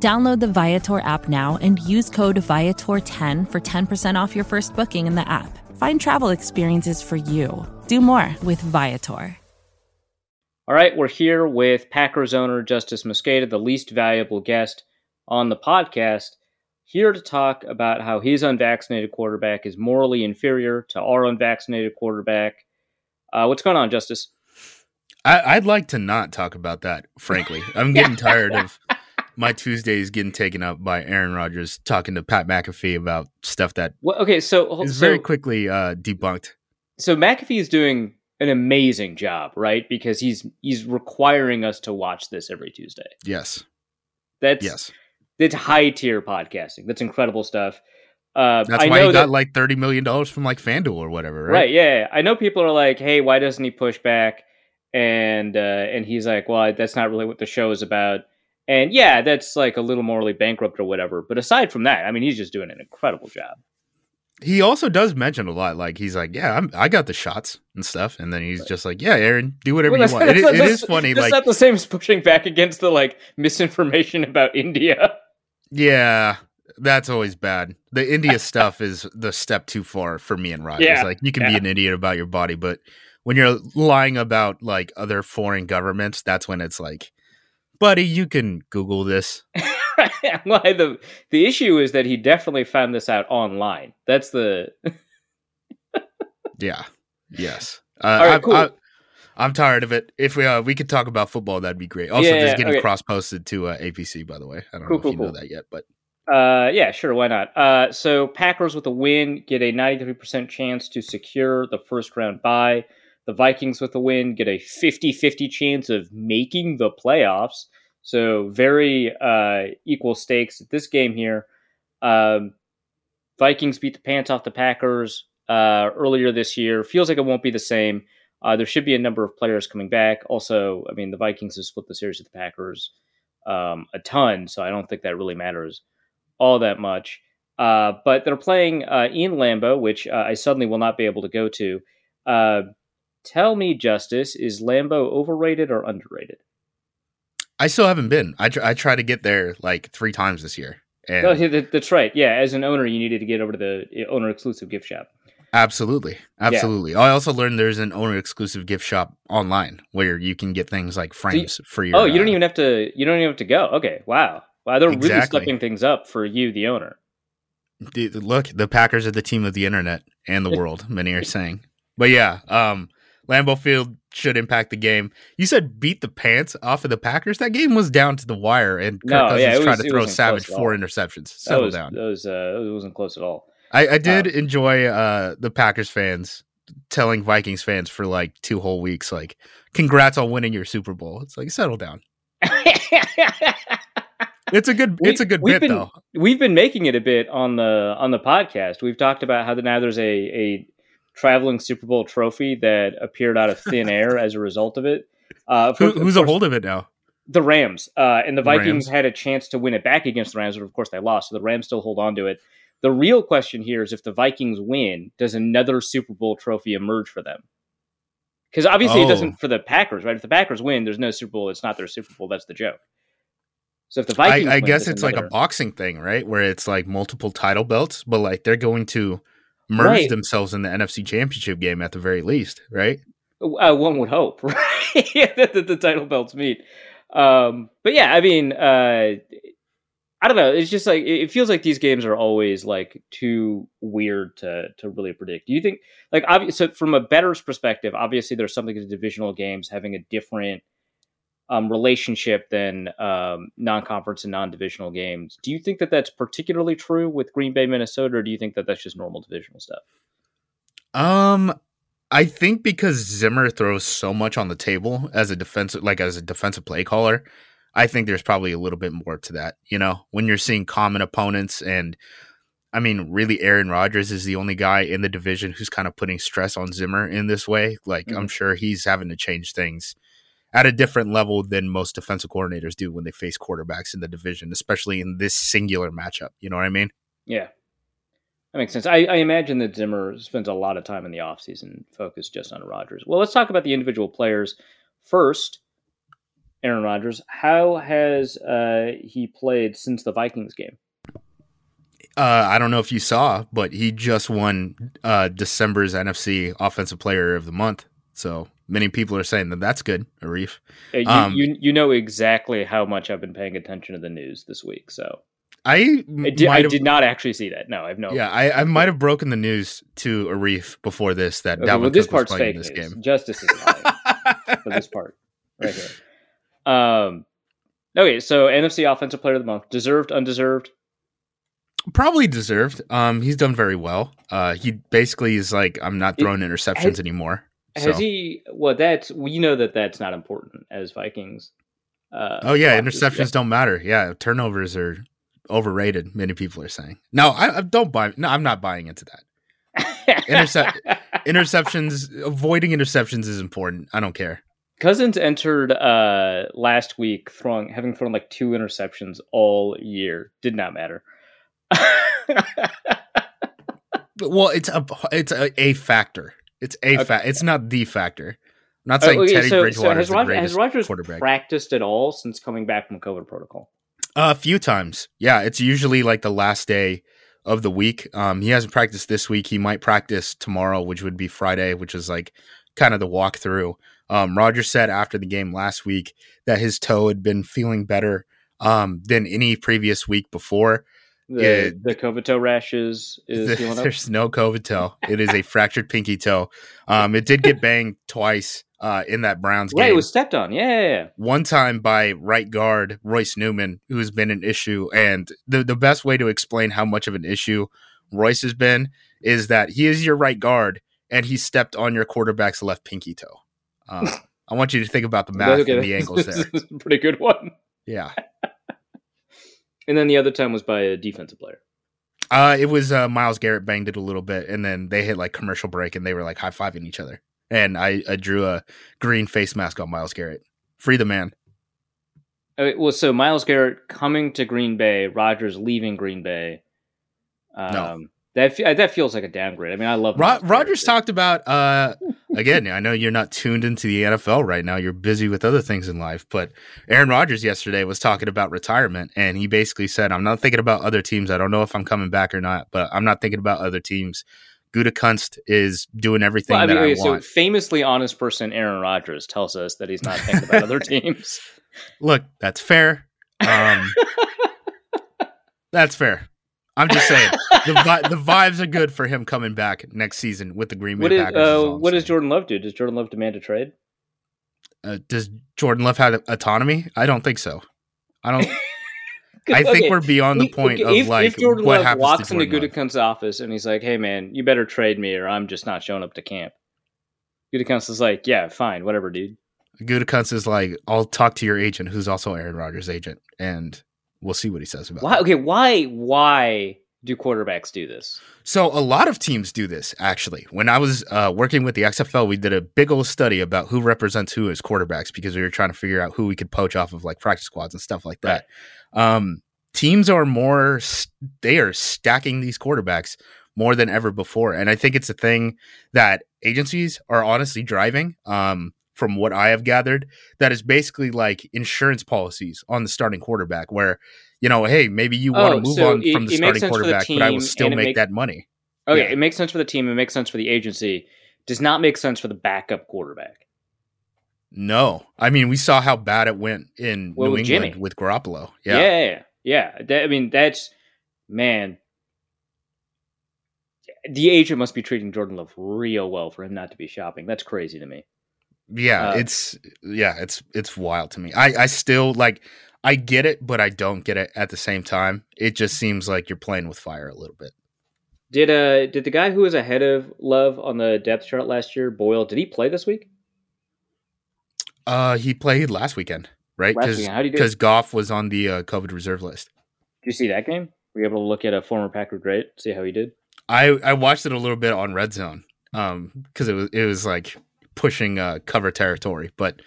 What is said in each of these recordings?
Download the Viator app now and use code Viator10 for 10% off your first booking in the app. Find travel experiences for you. Do more with Viator. All right, we're here with Packers owner Justis Mosqueda, the least valuable guest on the podcast, here to talk about how his unvaccinated quarterback is morally inferior to our unvaccinated quarterback. Uh, what's going on, Justis? I, would like to not talk about that, frankly. I'm getting tired of my Tuesdays getting taken up by Aaron Rodgers talking to Pat McAfee about stuff that well, okay, so is so, very quickly uh, debunked. So McAfee is doing an amazing job, right? Because he's he's requiring us to watch this every Tuesday. Yes, that's yes, that's high tier podcasting. That's incredible stuff. Uh, That's I why he got like thirty million dollars from like FanDuel or whatever, right? Right. Yeah. I know people are like, "Hey, why doesn't he push back?" And uh, and he's like, "Well, that's not really what the show is about." And yeah, that's like a little morally bankrupt or whatever. But aside from that, I mean, he's just doing an incredible job. He also does mention a lot, like he's like, "Yeah, I'm, i got the shots and stuff," and then he's just like, "Yeah, Aaron, do whatever well, you want." It, it is funny. That's like, not the same as pushing back against the like misinformation about India. Yeah, that's always bad. The India stuff is the step too far for me and Rodgers. Yeah, like, you can yeah. be an idiot about your body, but when you're lying about like other foreign governments, that's when it's like, buddy, you can Google this. well, the the issue is that he definitely found this out online. That's the. yeah. Yes. Uh, All right, cool. I, I'm tired of it. If we uh, we could talk about football, that'd be great. Also, yeah, getting okay. cross posted to uh, APC, by the way. I don't cool, know cool, if you know that yet, but uh, yeah, sure, why not? Uh, so Packers with a win get a 93% chance to secure the first round bye. The Vikings with a win get a 50 50 chance of making the playoffs. So very uh, equal stakes at this game here. Um, Vikings beat the pants off the Packers uh, earlier this year. Feels like it won't be the same. Uh, there should be a number of players coming back. Also, I mean, the Vikings have split the series with the Packers um, a ton, so I don't think that really matters all that much. Uh, but they're playing uh, in Lambeau, which uh, I suddenly will not be able to go to. Tell me, Justis, is Lambeau overrated or underrated? I still haven't been. I tr- I try to get there like three times this year. And oh, that's right. Yeah, as an owner, you needed to get over to the owner exclusive gift shop. Absolutely, absolutely. Yeah. I also learned there's an owner exclusive gift shop online where you can get things like frames you, for your. Oh, you don't uh, even have to. You don't even have to go. Okay, wow, wow. They're exactly. really stepping things up for you, the owner. look, the Packers are the team of the internet and the world. many are saying, but yeah, um, Lambeau Field should impact the game. You said beat the pants off of the Packers. That game was down to the wire, and Kirk no, Cousins yeah, was, tried to throw Savage four interceptions. Settle was, down. That was uh, it wasn't close at all. I, I did um, enjoy uh, the Packers fans telling Vikings fans for like two whole weeks, like, "Congrats on winning your Super Bowl." It's like settle down. it's a good we, it's a good bit been, though. We've been making it a bit on the on the podcast. We've talked about how the, now there's a a traveling Super Bowl trophy that appeared out of thin air as a result of it. Uh, Who, who's course, a hold of it now? The Rams. Uh, and the Vikings Rams. had a chance to win it back against the Rams, but of course they lost. So the Rams still hold on to it. The real question here is if the Vikings win, does another Super Bowl trophy emerge for them? Because obviously oh. it doesn't for the Packers, right? If the Packers win, there's no Super Bowl. It's not their Super Bowl. That's the joke. So if the Vikings, I, I win, guess it's another... like a boxing thing, right? Where it's like multiple title belts, but like they're going to merge right. themselves in the NFC Championship game at the very least, right? Uh, one would hope, right? that, the title belts meet. Um, but yeah, I mean, uh, I don't know. It's just like it feels like these games are always like too weird to to really predict. Do you think like obviously so from a better's perspective, obviously there's something to divisional games having a different um, relationship than um, non-conference and non-divisional games. Do you think that that's particularly true with Green Bay, Minnesota, or do you think that that's just normal divisional stuff? Um, I think because Zimmer throws so much on the table as a defensive, like as a defensive play caller, I think there's probably a little bit more to that. You know, when you're seeing common opponents and I mean, really, Aaron Rodgers is the only guy in the division who's kind of putting stress on Zimmer in this way. Like, mm-hmm. I'm sure he's having to change things at a different level than most defensive coordinators do when they face quarterbacks in the division, especially in this singular matchup. You know what I mean? Yeah. That makes sense. I, I imagine that Zimmer spends a lot of time in the offseason focused just on Rodgers. Well, let's talk about the individual players. First, Aaron Rodgers. How has uh, he played since the Vikings game? Uh, I don't know if you saw, but he just won uh, December's NFC Offensive Player of the Month. So many people are saying that that's good, Arif. Yeah, you, um, you, you know exactly how much I've been paying attention to the news this week. So I I did, I did not actually see that. No, I've no. Yeah, I, I might have broken the news to Arif before this that okay, Dalvin well, this Cook part's was playing fake this news. game. Justis is fine for this part right here. Um, okay, so NFC Offensive Player of the Month, deserved, undeserved. Probably deserved. Um, he's done very well. Uh, he basically is like, I'm not throwing it, interceptions anymore. Has so. he? Well, that's we know that that's not important as Vikings. Uh, oh yeah, interceptions yeah. don't matter. Yeah, turnovers are overrated. Many people are saying. No, I, I don't buy. No, I'm not buying into that. Intercept interceptions. Avoiding interceptions is important. I don't care. Cousins entered uh, last week throwing having thrown like two interceptions all year. Did not matter. well, it's a it's a, a factor. It's a okay. fact. It's not the factor. I'm not saying uh, okay, Teddy so, Bridgewater so has, is the greatest has Rodgers quarterback. practiced at all since coming back from COVID protocol? A few times. Yeah, it's usually like the last day of the week. Um, he hasn't practiced this week. He might practice tomorrow, which would be Friday, which is like kind of the walkthrough. Um, Roger said after the game last week that his toe had been feeling better um, than any previous week before. The, the COVID toe rashes is the, there's no COVID toe. It is a fractured pinky toe. Um, it did get banged twice uh, in that Browns game. Right, it was stepped on. Yeah, yeah, yeah, One time by right guard Royce Newman, who has been an issue. And the, the best way to explain how much of an issue Royce has been is that he is your right guard and he stepped on your quarterback's left pinky toe. Uh, I want you to think about the math okay, and the angles there. pretty good one. Yeah. And then the other time was by a defensive player. Uh, it was uh, Myles Garrett banged it a little bit, and then they hit like commercial break, and they were like high fiving each other. And I, I drew a green face mask on Myles Garrett. Free the man. Okay, well, so Myles Garrett coming to Green Bay, Rodgers leaving Green Bay. Um, no. That that feels like a downgrade. I mean, I love Ro- Rodgers talked about uh, again. I know you're not tuned into the NFL right now. You're busy with other things in life. But Aaron Rodgers yesterday was talking about retirement, and he basically said, "I'm not thinking about other teams. I don't know if I'm coming back or not, but I'm not thinking about other teams." Gutekunst is doing everything well, I mean, that I so want. famously honest person Aaron Rodgers tells us that he's not thinking about other teams. Look, that's fair. Um, that's fair. I'm just saying the the vibes are good for him coming back next season with the Green Bay what is, Packers. Uh, what does Jordan Love do? Does Jordan Love demand a trade? Uh, does Jordan Love have autonomy? I don't think so. I don't. I think okay. we're beyond the point of like if Jordan what Love happens walks into Gutekunst's office and he's like, "Hey man, you better trade me, or I'm just not showing up to camp." Gutekunst is like, "Yeah, fine, whatever, dude." Gutekunst is like, "I'll talk to your agent, who's also Aaron Rodgers' agent, and We'll see what he says about. Why? That. Okay, why? Why do quarterbacks do this? So a lot of teams do this. Actually, when I was uh, working with the XFL, we did a big old study about who represents who as quarterbacks because we were trying to figure out who we could poach off of like practice squads and stuff like that. Right. Um, teams are more they are stacking these quarterbacks more than ever before, and I think it's a thing that agencies are honestly driving. Um, from what I have gathered, that is basically like insurance policies on the starting quarterback, where you know, hey, maybe you oh, want to move so on it, from the starting quarterback, the but I will still make, make, that money. Oh, okay, yeah. it makes sense for the team. It makes sense for the agency. Does not make sense for the backup quarterback. No, I mean we saw how bad it went in well, New with England Jimmy. with Garoppolo. Yeah, yeah, yeah. That, I mean that's man. The agent must be treating Jordan Love real well for him not to be shopping. That's crazy to me. Yeah, uh, it's yeah, it's it's wild to me. I I still like I get it, but I don't get it at the same time. It just seems like you're playing with fire a little bit. Did uh did the guy who was ahead of Love on the depth chart last year, Boyle, did he play this week? Uh he played last weekend, right? Because Goff was on the uh, COVID reserve list. Did you see that game? Were you able to look at a former Packer great, see how he did? I I watched it a little bit on Red Zone, um, because it was it was like pushing uh, cover territory. But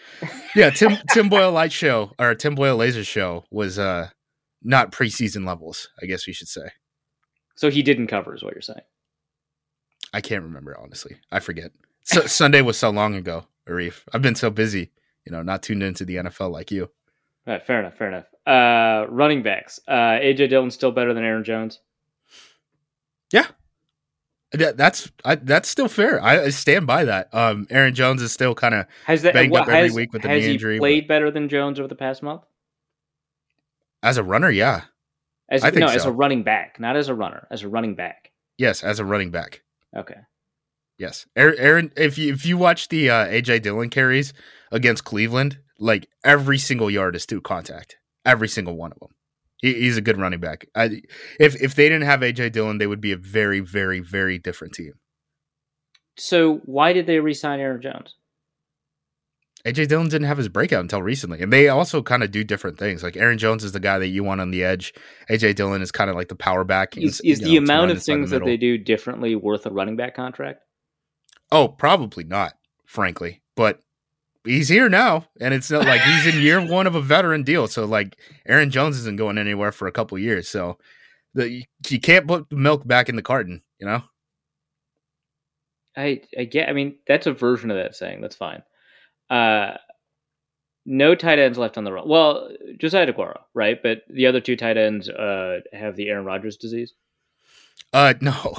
yeah, Tim Tim Boyle Light Show or Tim Boyle Laser Show was uh not preseason levels, I guess we should say. So he didn't cover, is what you're saying? I can't remember honestly. I forget. So, Sunday was so long ago, Arif. I've been so busy, you know, not tuned into the NFL like you. All right, fair enough, fair enough. Uh, running backs. Uh, AJ Dillon still better than Aaron Jones. Yeah, that, that's I, that's still fair. I, I, stand by that. Um, Aaron Jones is still kind of has that banged what, up every has, week with the knee injury. Played but... better than Jones over the past month. As a runner, yeah. As, I think no, so. as a running back, not as a runner, as a running back. Yes, as a running back. Okay. Yes, Aaron. If you if you watch the uh, AJ Dillon carries against Cleveland, like every single yard is through contact, every single one of them. He, he's a good running back. I, if if they didn't have AJ Dillon, they would be a very very very different team. So why did they re-sign Aaron Jones? AJ Dillon didn't have his breakout until recently, and they also kind of do different things. Like Aaron Jones is the guy that you want on the edge. AJ Dillon is kind of like the power back. Is, is the know, amount of things the that they do differently worth a running back contract? Oh, probably not, frankly. But he's here now, and it's not like he's in year one of a veteran deal. So like Aaron Jones isn't going anywhere for a couple years. So the you can't put the milk back in the carton, you know. I I get. I mean, that's a version of that saying. That's fine. Uh, no tight ends left on the run. Well, Josiah Deguara, right? But the other two tight ends uh, have the Aaron Rodgers disease. Uh no.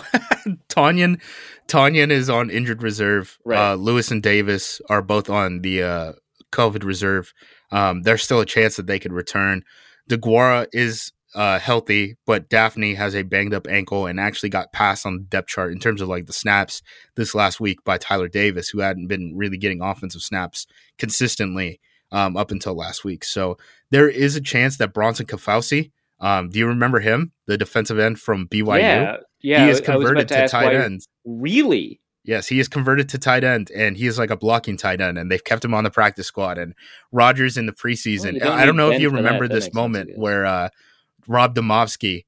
Tonyan Tonyan is on injured reserve. Right. Uh Lewis and Davis are both on the uh COVID reserve. Um there's still a chance that they could return. Deguara is uh healthy, but Dafney has a banged up ankle and actually got passed on the depth chart in terms of like the snaps this last week by Tyler Davis, who hadn't been really getting offensive snaps consistently um up until last week. So there is a chance that Bronson Kaufusi um, do you remember him, the defensive end from BYU? Yeah, yeah. He is converted to, to tight end. Really? Yes, he is converted to tight end, and he is like a blocking tight end, and they've kept him on the practice squad. And Rodgers in the preseason, well, I don't know if you remember that. this moment sense, where uh, Rob Demovsky,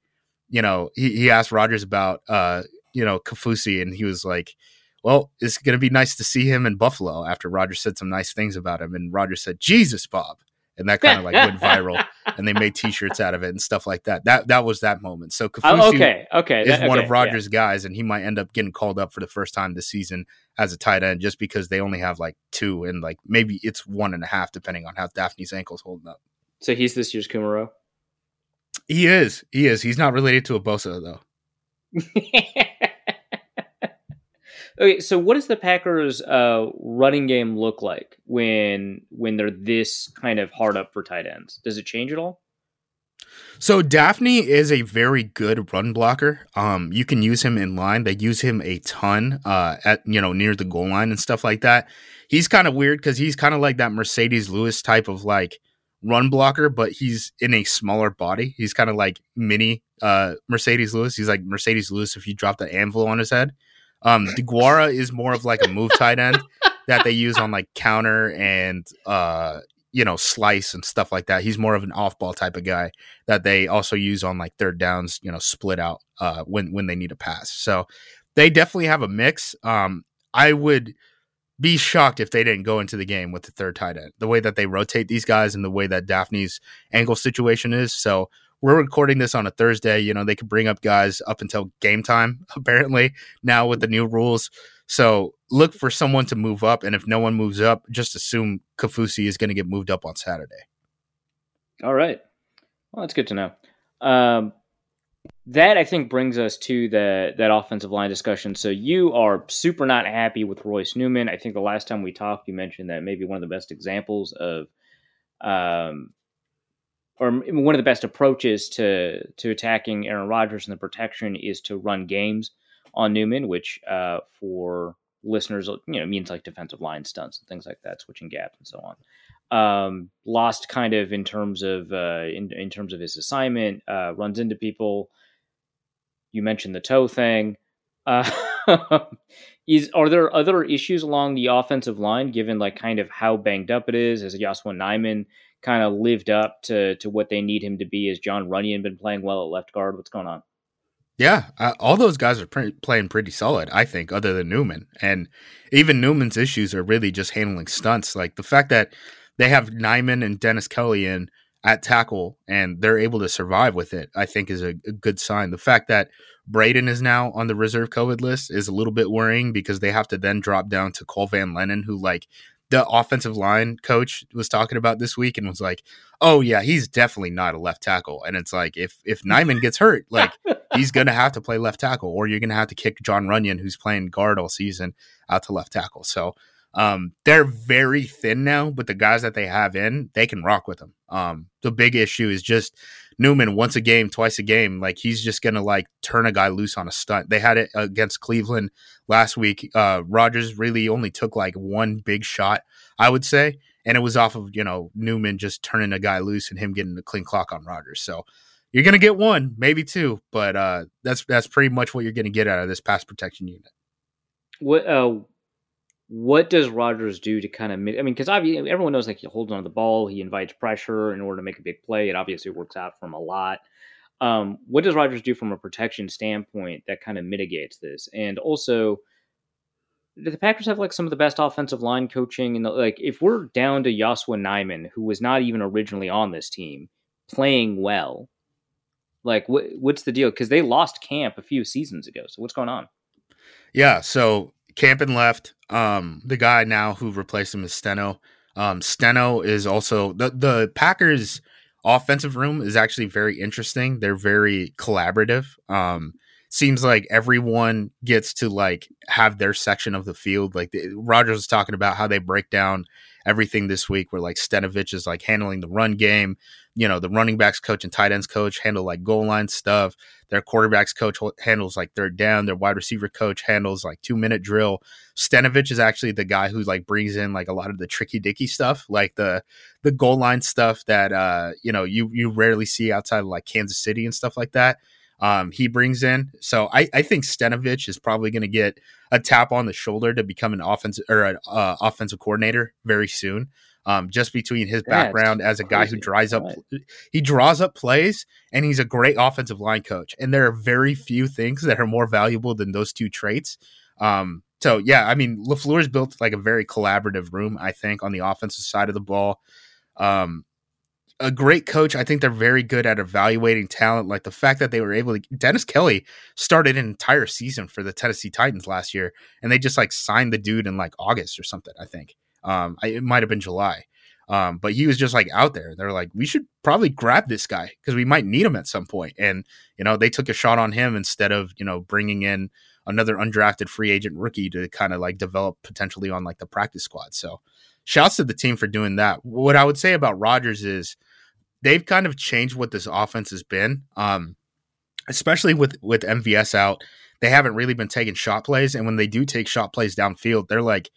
you know, he, he asked Rodgers about uh, you know Kaufusi, and he was like, "Well, it's going to be nice to see him in Buffalo." After Rodgers said some nice things about him, and Rodgers said, "Jesus, Bob." and that kind of like went viral and they made t-shirts out of it and stuff like that. That that was that moment. So Kaufusi oh, okay. Okay is that, one of Rodgers' yeah. guys and he might end up getting called up for the first time this season as a tight end just because they only have like two and like maybe it's one and a half depending on how Dafney's ankle's holding up. So he's this year's Kumerow he is. He is. He's not related to a Bosa though Okay, so what does the Packers' uh, running game look like when when they're this kind of hard up for tight ends? Does it change at all? So Dafney is a very good run blocker. Um, you can use him in line. They use him a ton uh, at you know near the goal line and stuff like that. He's kind of weird because he's kind of like that Marcedes Lewis type of like run blocker, but he's in a smaller body. He's kind of like mini uh, Marcedes Lewis. He's like Marcedes Lewis if you drop the anvil on his head. Um, Deguara is more of like a move tight end that they use on like counter and uh, you know, slice and stuff like that. He's more of an off ball type of guy that they also use on like third downs, you know, split out uh, when when they need a pass. So they definitely have a mix. Um, I would be shocked if they didn't go into the game with the third tight end. The way that they rotate these guys and the way that Dafney's ankle situation is. So we're recording this on a Thursday. You know, they could bring up guys up until game time, apparently, now with the new rules. So look for someone to move up. And if no one moves up, just assume Kaufusi is going to get moved up on Saturday. All right. Well, that's good to know. Um, that I think brings us to the that offensive line discussion. So you are super not happy with Royce Newman. I think the last time we talked, you mentioned that maybe one of the best examples of um, or one of the best approaches to to attacking Aaron Rodgers and the protection is to run games on Newman, which uh, for listeners, you know, means like defensive line stunts and things like that, switching gaps and so on. Um, lost kind of in terms of uh, in in terms of his assignment, uh, runs into people. You mentioned the toe thing. Uh, is are there other issues along the offensive line, given like kind of how banged up it is? As Yossefon Nijman kind of lived up to to what they need him to be? Has Jon Runyan been playing well at left guard? What's going on? Yeah, uh, all those guys are pre- playing pretty solid, I think, other than Newman. And even Newman's issues are really just handling stunts. Like the fact that they have Nijman and Dennis Kelly in at tackle and they're able to survive with it, I think is a, a good sign. The fact that Braden is now on the reserve COVID list is a little bit worrying because they have to then drop down to Cole Van Lanen, who like the offensive line coach was talking about this week and was like, "Oh yeah, he's definitely not a left tackle." And it's like if if Nijman gets hurt, like he's going to have to play left tackle, or you're going to have to kick Jon Runyan, who's playing guard all season, out to left tackle. So um, they're very thin now, but the guys that they have in, they can rock with them. Um, the big issue is just Newman once a game, twice a game. Like he's just gonna like turn a guy loose on a stunt. They had it against Cleveland last week. Uh, Rodgers really only took like one big shot, I would say, and it was off of you know Newman just turning a guy loose and him getting the clean clock on Rodgers. So you're gonna get one, maybe two, but uh, that's that's pretty much what you're gonna get out of this pass protection unit. What uh, what does Rodgers do to kind of? I mean, because obviously everyone knows like he holds on to the ball, he invites pressure in order to make a big play. It obviously works out for him a lot. Um, what does Rodgers do from a protection standpoint that kind of mitigates this? And also, do the Packers have like some of the best offensive line coaching? And like, if we're down to Yosuah Nijman, who was not even originally on this team, playing well, like what, what's the deal? Because they lost camp a few seasons ago. So what's going on? Yeah, so Campen left. Um, the guy now who replaced him is Steno. Um, Steno is also the the Packers offensive room is actually very interesting. They're very collaborative. Um, seems like everyone gets to like have their section of the field. Like the, Rodgers was talking about how they break down everything this week, where like Stenavich is like handling the run game. You know, the running backs coach and tight ends coach handle like goal line stuff. Their quarterbacks coach handles like third down. Their wide receiver coach handles like two minute drill. Stenavich is actually the guy who like brings in like a lot of the tricky dicky stuff, like the the goal line stuff that uh you know you you rarely see outside of like Kansas City and stuff like that. Um, he brings in. So I, I think Stenavich is probably going to get a tap on the shoulder to become an offensive or an uh, offensive coordinator very soon. Um, just between his background as a guy who draws up, he draws up plays, and he's a great offensive line coach. And there are very few things that are more valuable than those two traits. Um, so yeah, I mean, Lafleur's built like a very collaborative room. I think on the offensive side of the ball. Um, a great coach. I think they're very good at evaluating talent. Like the fact that they were able to Dennis Kelly started an entire season for the Tennessee Titans last year, and they just like signed the dude in like August or something. I think um, I, it might have been July, um, but he was just like out there. They're like, we should probably grab this guy because we might need him at some point. And you know, they took a shot on him instead of you know bringing in another undrafted free agent rookie to kind of like develop potentially on like the practice squad. So shouts to the team for doing that. What I would say about Rodgers is they've kind of changed what this offense has been. Um, especially with with MVS out, they haven't really been taking shot plays, and when they do take shot plays downfield, they're like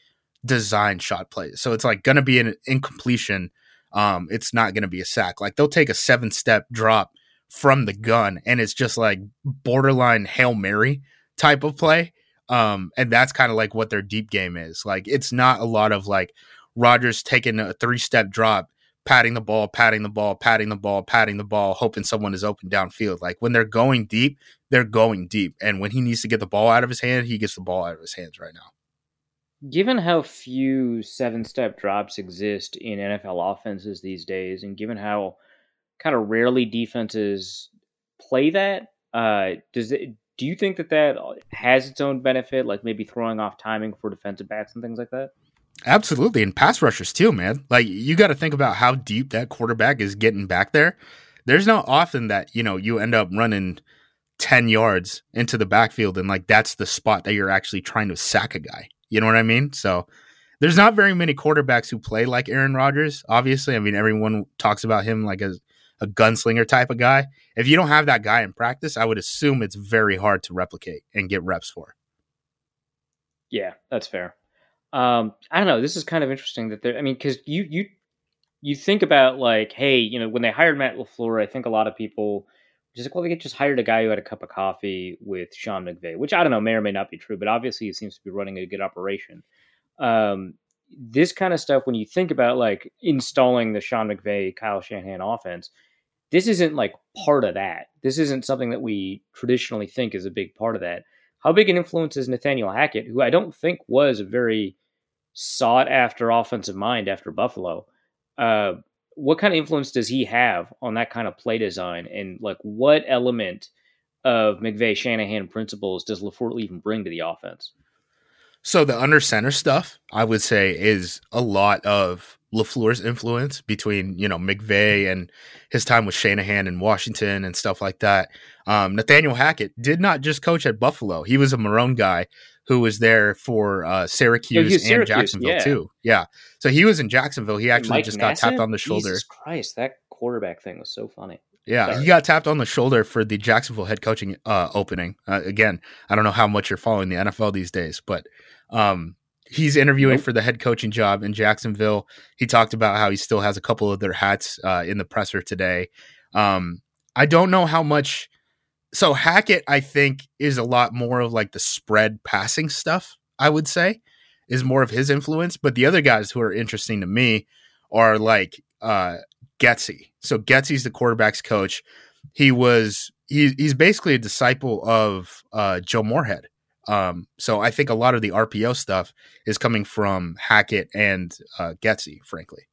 design shot plays. So it's like going to be an incompletion. Um, it's not going to be a sack. Like they'll take a seven step drop from the gun, and it's just like borderline hail mary type of play. Um, and that's kind of like what their deep game is. Like it's not a lot of like Rodgers taking a three step drop, patting the ball, patting the ball, patting the ball, patting the ball, hoping someone is open downfield. Like when they're going deep, they're going deep. And when he needs to get the ball out of his hand, he gets the ball out of his hands right now. Given how few seven step drops exist in NFL offenses these days, and given how kind of rarely defenses play that, uh, does it, do you think that that has its own benefit, like maybe throwing off timing for defensive backs and things like that? Absolutely, and pass rushers too, man. Like you got to think about how deep that quarterback is getting back there. There's not often that you know you end up running ten yards into the backfield, and like that's the spot that you're actually trying to sack a guy. You know what I mean? So there's not very many quarterbacks who play like Aaron Rodgers. Obviously, I mean everyone talks about him like a a gunslinger type of guy. If you don't have that guy in practice, I would assume it's very hard to replicate and get reps for. Yeah, that's fair um, I don't know. This is kind of interesting that they're. I mean, because you you you think about like, hey, you know, when they hired Matt Lafleur, I think a lot of people just like, well, they just hired a guy who had a cup of coffee with Sean McVay, which I don't know may or may not be true, but obviously he seems to be running a good operation. Um, this kind of stuff, when you think about like installing the Sean McVay, Kyle Shanahan offense, this isn't like part of that. This isn't something that we traditionally think is a big part of that. How big an influence is Nathaniel Hackett, who I don't think was a very sought after offensive mind after Buffalo? Uh, what kind of influence does he have on that kind of play design? And like, what element of McVay Shanahan principles does LaFleur even bring to the offense? So the under center stuff, I would say, is a lot of LaFleur's influence between, you know, McVay and his time with Shanahan in Washington and stuff like that. Um, Nathaniel Hackett did not just coach at Buffalo. He was a Marrone guy who was there for uh, Syracuse and Syracuse, Jacksonville yeah. too. Yeah. So he was in Jacksonville. He actually just got tapped on the shoulder. Jesus Christ, that quarterback thing was so funny. Yeah, Sorry. he got tapped on the shoulder for the Jacksonville head coaching uh, opening. Uh, again, I don't know how much you're following the NFL these days, but um, he's interviewing for the head coaching job in Jacksonville. He talked about how he still has a couple of their hats uh, in the presser today. Um, I don't know how much. So Hackett, I think, is a lot more of like the spread passing stuff. I would say is more of his influence, but the other guys who are interesting to me are like uh, Getsy. So Getsy's the quarterback's coach. He was he, he's basically a disciple of uh, Joe Moorhead. Um, so I think a lot of the RPO stuff is coming from Hackett and uh, Getsy, frankly.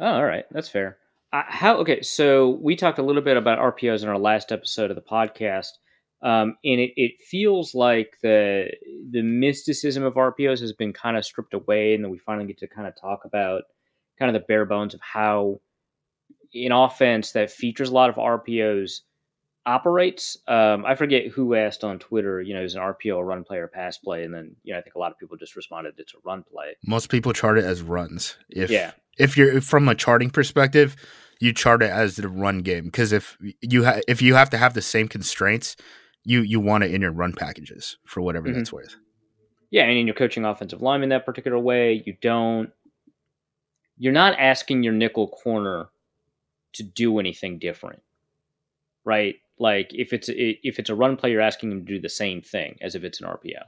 Oh, all right, that's fair. Uh, how okay? So we talked a little bit about RPOs in our last episode of the podcast, um, and it, it feels like the the mysticism of RPOs has been kind of stripped away, and then we finally get to kind of talk about kind of the bare bones of how an offense that features a lot of RPOs operates. Um, I forget who asked on Twitter, you know, is an RPO a run play or pass play? And then, you know, I think a lot of people just responded it's a run play. Most people chart it as runs. If yeah. if you're from a charting perspective, you chart it as the run game because if you ha- if you have to have the same constraints, you you want it in your run packages for whatever mm-hmm. that's worth. Yeah, and you're coaching offensive linemen that particular way. You don't you're not asking your nickel corner to do anything different, right? Like if it's if it's a run play, you're asking him to do the same thing as if it's an RPO.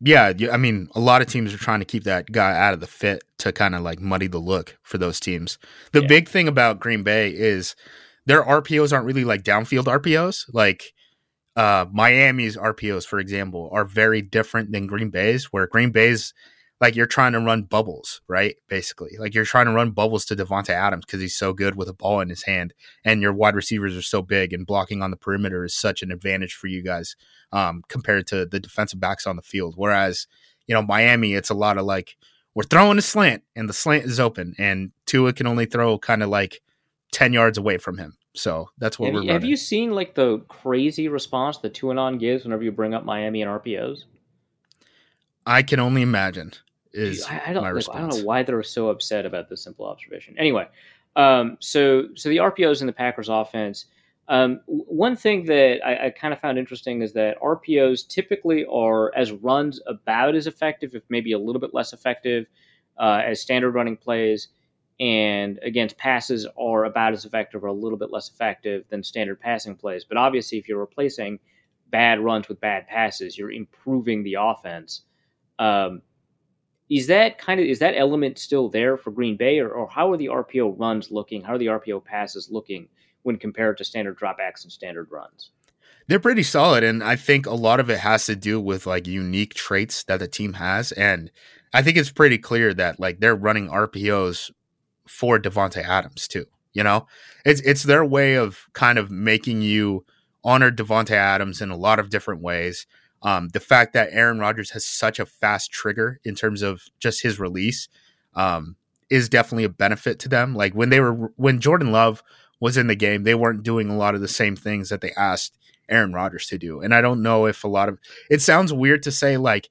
Yeah, I mean, a lot of teams are trying to keep that guy out of the fit to kind of like muddy the look for those teams. The yeah. big thing about Green Bay is their RPOs aren't really like downfield RPOs. Like uh, Miami's RPOs, for example, are very different than Green Bay's, where Green Bay's like you're trying to run bubbles, right? Basically, like you're trying to run bubbles to Davante Adams because he's so good with a ball in his hand, and your wide receivers are so big, and blocking on the perimeter is such an advantage for you guys um, compared to the defensive backs on the field. Whereas, you know, Miami, it's a lot of like we're throwing a slant, and the slant is open, and Tua can only throw kind of like ten yards away from him. So that's what have we're. You, have you seen like the crazy response that Tuanon gives whenever you bring up Miami and RPOs? I can only imagine. Is I, I don't, like, I don't know why they're so upset about this simple observation. Anyway, um, so so the RPOs in the Packers offense. Um, one thing that I, I kind of found interesting is that RPOs typically are as runs about as effective, if maybe a little bit less effective, uh, as standard running plays, and against passes are about as effective or a little bit less effective than standard passing plays. But obviously, if you're replacing bad runs with bad passes, you're improving the offense. Um, is that kind of is that element still there for Green Bay, or, or how are the RPO runs looking? How are the RPO passes looking when compared to standard dropbacks and standard runs? They're pretty solid, and I think a lot of it has to do with like unique traits that the team has, and I think it's pretty clear that like they're running RPOs for Davante Adams too. You know, it's it's their way of kind of making you honor Davante Adams in a lot of different ways. Um, the fact that Aaron Rodgers has such a fast trigger in terms of just his release um, is definitely a benefit to them. Like when they were when Jordan Love was in the game, they weren't doing a lot of the same things that they asked Aaron Rodgers to do. And I don't know if a lot of it sounds weird to say like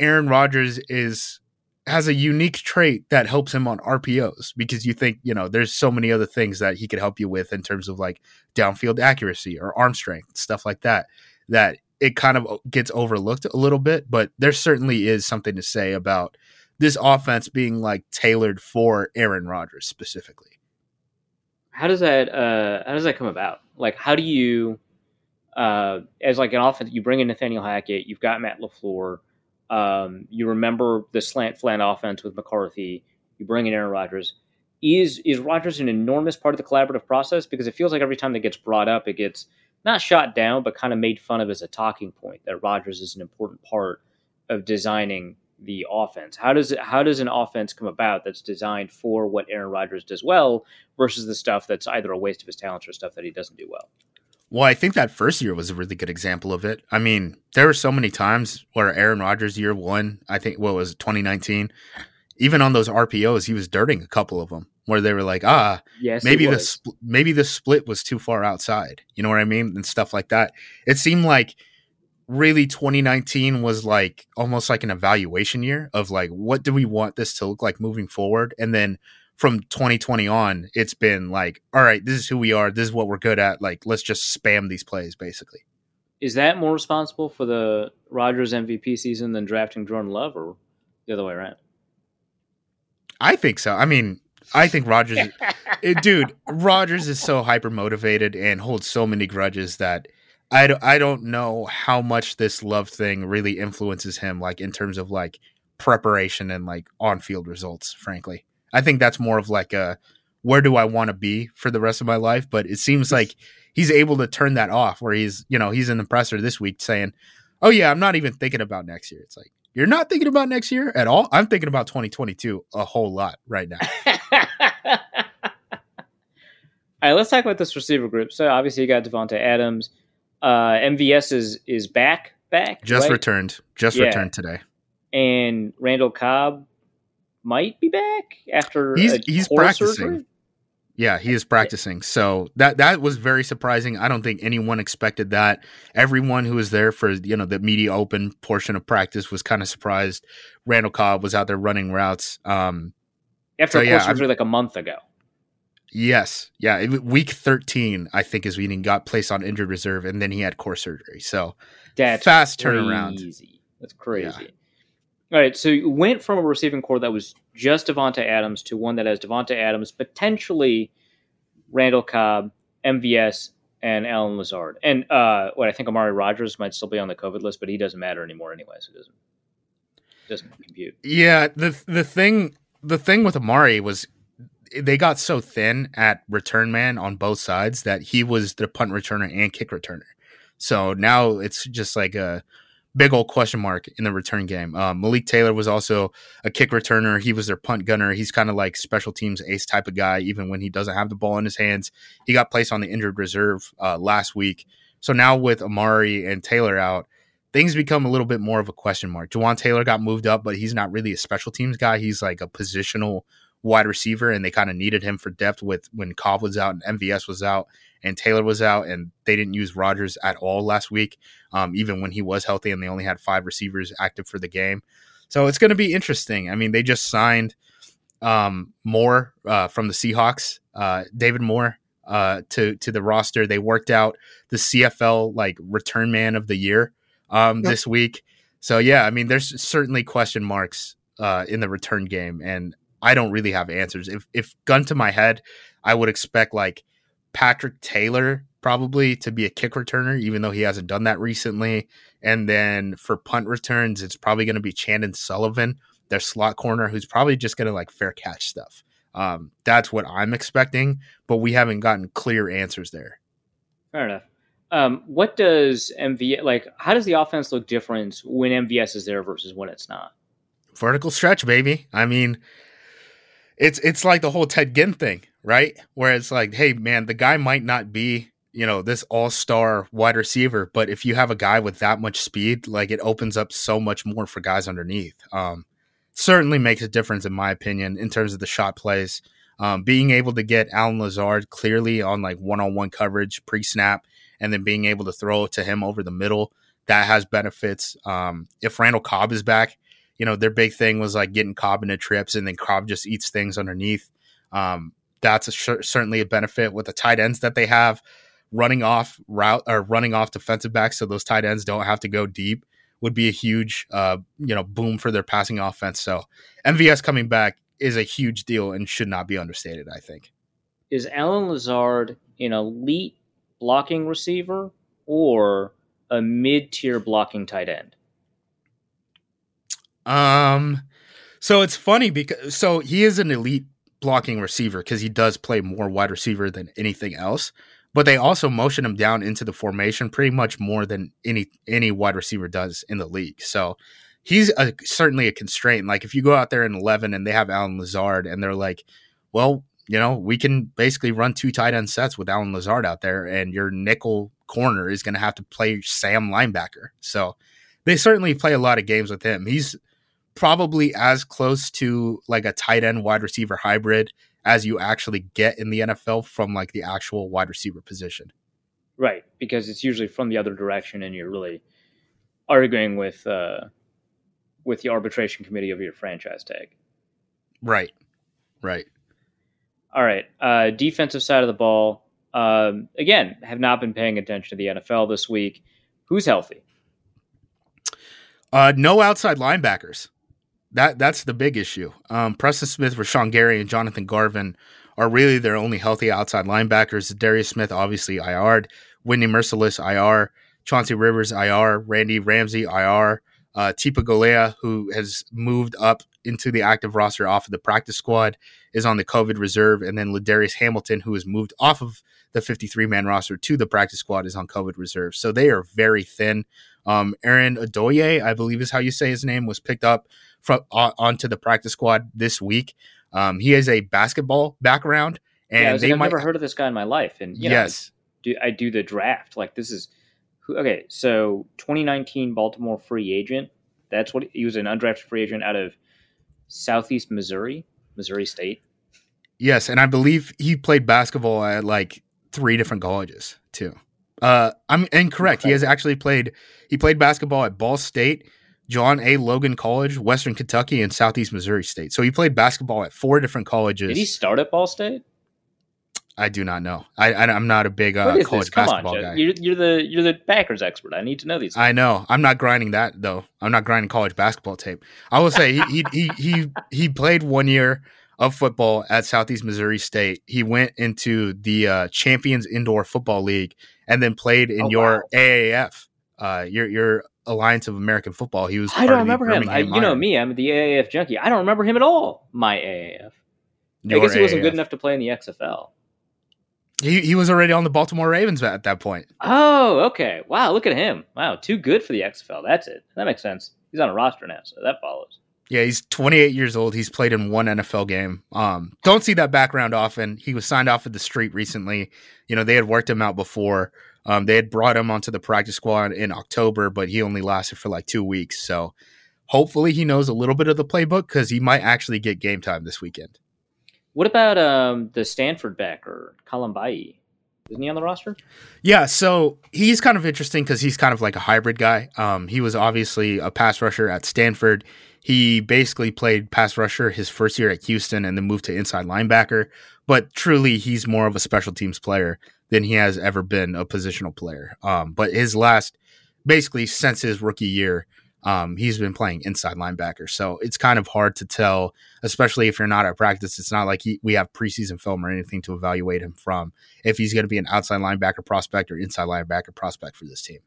Aaron Rodgers is has a unique trait that helps him on RPOs because you think, you know, there's so many other things that he could help you with in terms of like downfield accuracy or arm strength, stuff like that, that it kind of gets overlooked a little bit, but there certainly is something to say about this offense being like tailored for Aaron Rodgers specifically. How does that uh how does that come about? Like how do you uh as like an offense you bring in Nathaniel Hackett, you've got Matt LaFleur, Um, you remember the slant flat offense with McCarthy. You bring in Aaron Rodgers. Is is Rodgers an enormous part of the collaborative process? Because it feels like every time that gets brought up, it gets not shot down, but kind of made fun of as a talking point that Rodgers is an important part of designing the offense. How does it, how does an offense come about that's designed for what Aaron Rodgers does well versus the stuff that's either a waste of his talents or stuff that he doesn't do well? Well, I think that first year was a really good example of it. I mean, there were so many times where Aaron Rodgers year one, I think what was 2019, even on those RPOs, he was dirting a couple of them where they were like, ah, yes, maybe the spl- maybe the split was too far outside. You know what I mean? And stuff like that. It seemed like really 2019 was like almost like an evaluation year of like what do we want this to look like moving forward? And then from 2020 on it's been like all right this is who we are. This is what we're good at. Like let's just spam these plays basically. Is that more responsible for the Rodgers MVP season than drafting Jordan Love or the other way around? I think so. I mean I think Rodgers, it, dude, Rodgers is so hyper motivated and holds so many grudges that I don't, I don't know how much this love thing really influences him, like in terms of like preparation and like on field results. Frankly, I think that's more of like a where do I want to be for the rest of my life. But it seems like he's able to turn that off. Where he's, you know, he's in the presser this week saying, "Oh yeah, I'm not even thinking about next year." It's like you're not thinking about next year at all. I'm thinking about 2022 a whole lot right now. all right, let's talk about this receiver group. So obviously you got Davante Adams. Uh, MVS is is back, back. Just right? returned. Just yeah. returned today. And Randall Cobb might be back after he's he's practicing. Surgery? Yeah, he is practicing. So that that was very surprising. I don't think anyone expected that. Everyone who was there for you know the media open portion of practice was kind of surprised. Randall Cobb was out there running routes. Um, after so, yeah, surgery like a month ago. Yes, yeah. Week thirteen, I think, is when he got placed on injured reserve, and then he had core surgery. So that's fast crazy. turnaround. That's crazy. Yeah. All right, so you went from a receiving core that was just Davante Adams to one that has Davante Adams, potentially Randall Cobb, MVS, and Allen Lazard. And uh, what I think Amari Rodgers might still be on the COVID list, but he doesn't matter anymore anyway, so it doesn't doesn't compute. Yeah, the the thing the thing with Amari was they got so thin at return man on both sides that he was the punt returner and kick returner. So now it's just like a big old question mark in the return game. Um, Malik Taylor was also a kick returner. He was their punt gunner. He's kind of like special teams ace type of guy, even when he doesn't have the ball in his hands. He got placed on the injured reserve uh, last week. So now with Amari and Taylor out, things become a little bit more of a question mark. Jawaan Taylor got moved up, but he's not really a special teams guy. He's like a positional wide receiver, and they kind of needed him for depth with when Cobb was out and MVS was out and Taylor was out, and they didn't use Rodgers at all last week, um, even when he was healthy, and they only had five receivers active for the game. So it's going to be interesting. I mean, they just signed um, Moore uh, from the Seahawks, uh, David Moore uh, to to the roster. They worked out the CFL like return man of the year um, yep. this week. So yeah, I mean, there's certainly question marks uh, in the return game, and I don't really have answers. If if gun to my head, I would expect like Patrick Taylor probably to be a kick returner, even though he hasn't done that recently. And then for punt returns, it's probably going to be Chandon Sullivan, their slot corner, who's probably just going to like fair catch stuff. Um, that's what I'm expecting, but we haven't gotten clear answers there. Fair enough. Um, what does MV like? How does the offense look different when MVS is there versus when it's not? Vertical stretch, baby. I mean, it's it's like the whole Ted Ginn thing, right? Where it's like, hey man, the guy might not be, you know, this all-star wide receiver, but if you have a guy with that much speed, like it opens up so much more for guys underneath. Um, certainly makes a difference in my opinion in terms of the shot plays. Um, being able to get Allen Lazard clearly on like one-on-one coverage pre-snap, and then being able to throw to him over the middle, that has benefits. Um, if Randall Cobb is back, you know, their big thing was like getting Cobb into trips and then Cobb just eats things underneath. Um, that's a sh- certainly a benefit with the tight ends that they have running off route or running off defensive backs. So those tight ends don't have to go deep would be a huge, uh, you know, boom for their passing offense. So MVS coming back is a huge deal and should not be understated. I think. Is Allen Lazard an elite blocking receiver or a mid-tier blocking tight end? Um, so it's funny because so he is an elite blocking receiver because he does play more wide receiver than anything else. But they also motion him down into the formation pretty much more than any any wide receiver does in the league. So he's a, certainly a constraint. Like if you go out there in eleven and they have Allen Lazard and they're like, well, you know, we can basically run two tight end sets with Allen Lazard out there, and your nickel corner is going to have to play Sam linebacker. So they certainly play a lot of games with him. He's probably as close to like a tight end wide receiver hybrid as you actually get in the NFL from like the actual wide receiver position. Right, because it's usually from the other direction, and you're really arguing with uh, with the arbitration committee of your franchise tag. Right, right. All right, uh, defensive side of the ball. Um, again, have not been paying attention to the NFL this week. Who's healthy? Uh, no outside linebackers. That that's the big issue. Um, Preston Smith, Rashan Gary, and Jonathan Garvin are really their only healthy outside linebackers. Darius Smith, obviously IR'd. Whitney Mercilus, IR. Chauncey Rivers, IR. Randy Ramsey, IR. Uh, Tipa Galeai, who has moved up into the active roster off of the practice squad, is on the COVID reserve. And then Ladarius Hamilton, who has moved off of the 53 man roster to the practice squad, is on COVID reserve. So they are very thin. Um, Aaron Adeoye, I believe is how you say his name, was picked up from uh, onto the practice squad this week. Um, he has a basketball background, and yeah, they I've never heard of this guy in my life. And you know, yes, do I do the draft? Like this is okay. So 2019 Baltimore free agent. That's what he was an undrafted free agent out of Southeast Missouri, Missouri State. Yes, and I believe he played basketball at like three different colleges too. Uh, I'm incorrect. He has actually played. He played basketball at Ball State, John A. Logan College, Western Kentucky, and Southeast Missouri State. So he played basketball at four different colleges. Did he start at Ball State? I do not know. I, I am not a big uh, college basketball on, guy. You're, you're, the you're the backers expert. I need to know these. Things. I know. I'm not grinding that though. I'm not grinding college basketball tape. I will say he he he he, he played one year of football at Southeast Missouri State. He went into the uh, Champions Indoor Football League and then played in oh, your wow. AAF, uh, your your Alliance of American Football. He was. I don't remember him. I, you know me. I'm the AAF junkie. I don't remember him at all. My AAF. Your I guess he wasn't AAF. good enough to play in the XFL. He he was already on the Baltimore Ravens at that point. Oh, okay. Wow, look at him. Wow, too good for the XFL. That's it. That makes sense. He's on a roster now, so that follows. Yeah, he's 28 years old. He's played in one NFL game. Um, don't see that background often. He was signed off of the street recently. You know, they had worked him out before. Um, they had brought him onto the practice squad in October, but he only lasted for like two weeks. So hopefully he knows a little bit of the playbook because he might actually get game time this weekend. What about um, the Stanford backer, Kalambayi? Isn't he on the roster? Yeah, so he's kind of interesting because he's kind of like a hybrid guy. Um, he was obviously a pass rusher at Stanford. He basically played pass rusher his first year at Houston and then moved to inside linebacker. But truly, he's more of a special teams player than he has ever been a positional player. Um, but his last, basically since his rookie year, um, he's been playing inside linebacker. So it's kind of hard to tell, especially if you're not at practice. It's not like he, we have preseason film or anything to evaluate him from if he's going to be an outside linebacker prospect or inside linebacker prospect for this team.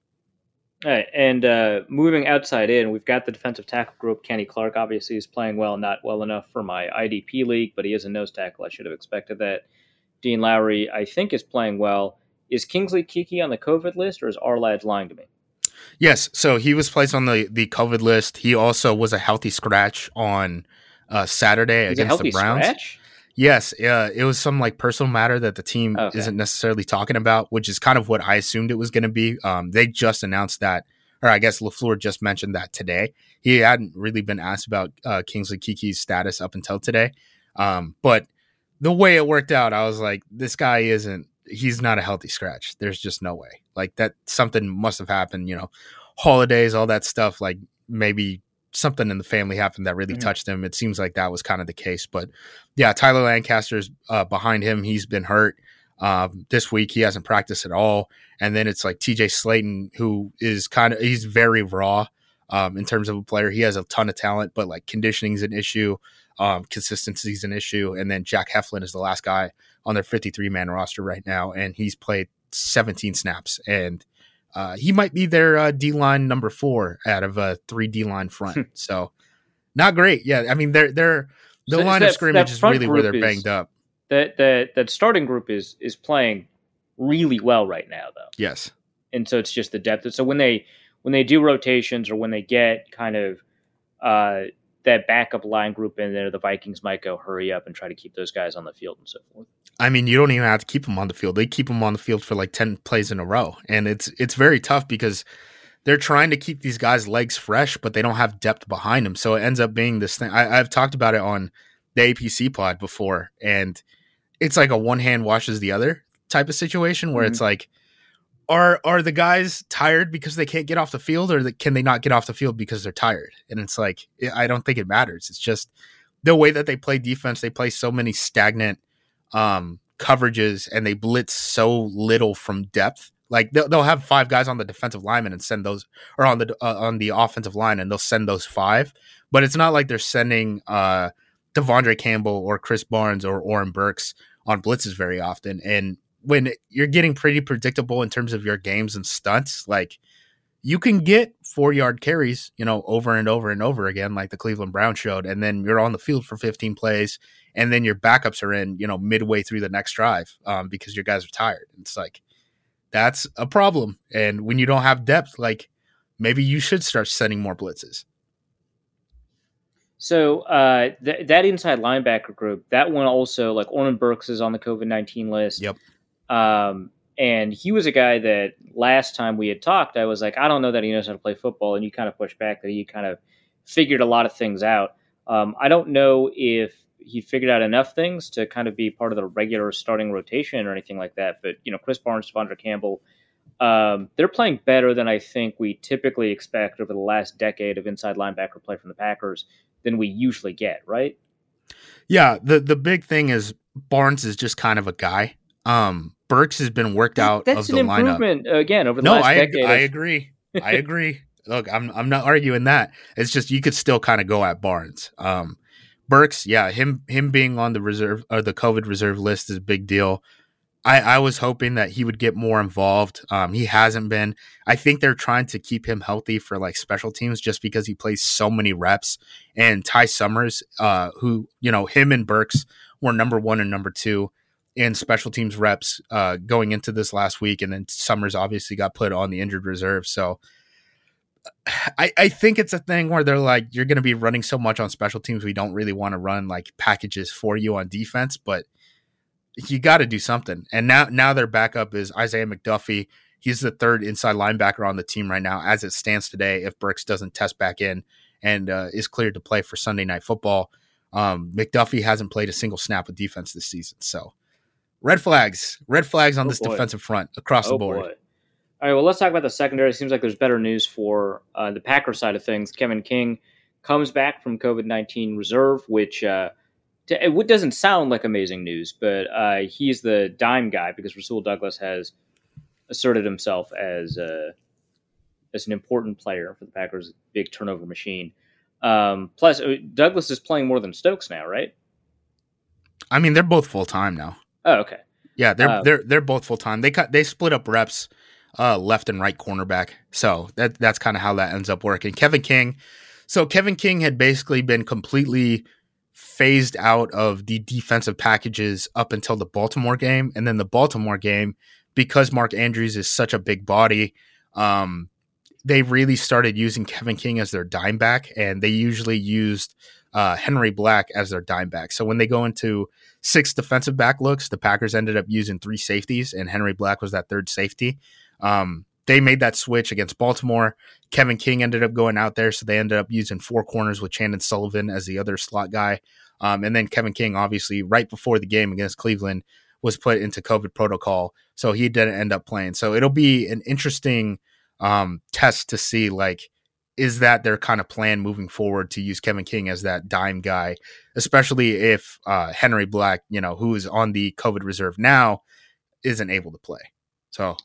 All right, and uh, moving outside in, we've got the defensive tackle group. Kenny Clark obviously is playing well, not well enough for my IDP league, but he is a nose tackle. I should have expected that. Dean Lowry, I think, is playing well. Is Kingsley Keke on the COVID list, or is Ourlads lying to me? Yes, so he was placed on the the COVID list. He also was a healthy scratch on uh, Saturday He's against the Browns. Scratch? Yes, uh, it was some like personal matter that the team okay. isn't necessarily talking about, which is kind of what I assumed it was going to be. Um, they just announced that, or I guess Lafleur just mentioned that today. He hadn't really been asked about uh, Kingsley Keke's status up until today, um, but the way it worked out, I was like, this guy isn't he's not a healthy scratch. There's just no way. Like that something must have happened, you know, holidays, all that stuff. Like maybe something in the family happened that really mm-hmm. touched him. It seems like that was kind of the case. But yeah, Tyler Lancaster's uh, behind him. He's been hurt. Um, this week he hasn't practiced at all. And then it's like TJ Slaton, who is kind of he's very raw um, in terms of a player. He has a ton of talent, but like conditioning is an issue. Um, consistency is an issue. And then Jack Heflin is the last guy on their 53 man roster right now, and he's played 17 snaps. And uh, he might be their uh, D line number four out of a three D line front. so not great. Yeah, I mean they're they're the so line that, of scrimmage is really where they're is, banged up. That that that starting group is is playing really well right now, though. Yes, and so it's just the depth. So when they when they do rotations or when they get kind of uh, that backup line group in there, the Vikings might go hurry up and try to keep those guys on the field and so forth. I mean, you don't even have to keep them on the field. They keep them on the field for like ten plays in a row, and it's it's very tough because they're trying to keep these guys' legs fresh, but they don't have depth behind them. So it ends up being this thing. I, I've talked about it on the APC pod before, and it's like a one hand washes the other type of situation where mm-hmm. it's like are are the guys tired because they can't get off the field or can they not get off the field because they're tired? And it's like i don't think it matters. It's just the way that they play defense they play so many stagnant um, coverages and they blitz so little from depth. Like they'll, they'll have five guys on the defensive lineman and send those or on the uh, on the offensive line and they'll send those five. But it's not like they're sending uh De'Vondre Campbell or Krys Barnes or Oren Burks on blitzes very often. And when you're getting pretty predictable in terms of your games and stunts, like you can get four yard carries, you know, over and over and over again, like the Cleveland Brown showed, and then you're on the field for 15 plays, and then your backups are in, you know, midway through the next drive um, because your guys are tired. It's like that's a problem, and when you don't have depth, like maybe you should start sending more blitzes. So uh, th- that inside linebacker group, that one also like Oren Burks is on the COVID nineteen list. Yep. Um, and he was a guy that last time we had talked, I was like, I don't know that he knows how to play football. And you kind of pushed back that he kind of figured a lot of things out. Um, I don't know if he figured out enough things to kind of be part of the regular starting rotation or anything like that. But, you know, Krys Barnes, De'Vondre Campbell, um, they're playing better than I think we typically expect over the last decade of inside linebacker play from the Packers than we usually get, right? Yeah, the the big thing is Barnes is just kind of a guy. Um, Burks has been worked out That's of the an improvement lineup. again over the no, last I, decade. I agree. I agree. Look, I'm I'm not arguing that. It's just you could still kind of go at Barnes. Um, Burks, yeah, him him being on the reserve or the COVID reserve list is a big deal. I, I was hoping that he would get more involved. Um, he hasn't been. I think they're trying to keep him healthy for like special teams just because he plays so many reps. And Ty Summers, uh, who you know, him and Burks were number one and number two in special teams reps uh, going into this last week, and then Summers obviously got put on the injured reserve. So I, I think it's a thing where they're like, you're going to be running so much on special teams, we don't really want to run like packages for you on defense, but you got to do something. And now now their backup is Isaiah McDuffie. He's the third inside linebacker on the team right now, as it stands today. If Burks doesn't test back in and uh, is cleared to play for Sunday Night Football, um, McDuffie hasn't played a single snap of defense this season. So red flags, red flags on oh this boy. defensive front across oh the board. Boy. All right, well, let's talk about the secondary. It seems like there's better news for uh, the Packer side of things. Kevin King comes back from COVID 19 reserve, which uh, it doesn't sound like amazing news, but uh, he's the dime guy because Rasul Douglas has asserted himself as, uh, as an important player for the Packers' big turnover machine. Um, plus, uh, Douglas is playing more than Stokes now, right? I mean, they're both full time now. Oh, okay. Yeah, they're um, they're they're both full time. They cut they split up reps, uh, left and right cornerback. So that that's kind of how that ends up working. Kevin King. So Kevin King had basically been completely phased out of the defensive packages up until the Baltimore game, and then the Baltimore game because Mark Andrews is such a big body. Um, they really started using Kevin King as their dime back, and they usually used uh, Henry Black as their dime back. So when they go into six defensive back looks. The Packers ended up using three safeties, and Henry Black was that third safety. Um, they made that switch against Baltimore. Kevin King ended up going out there, so they ended up using four corners with Chandon Sullivan as the other slot guy. Um, and then Kevin King, obviously, right before the game against Cleveland, was put into COVID protocol, so he didn't end up playing. So it'll be an interesting um, test to see, like, is that their kind of plan moving forward to use Kevin King as that dime guy, especially if uh, Henry Black, you know, who is on the COVID reserve now, isn't able to play. So.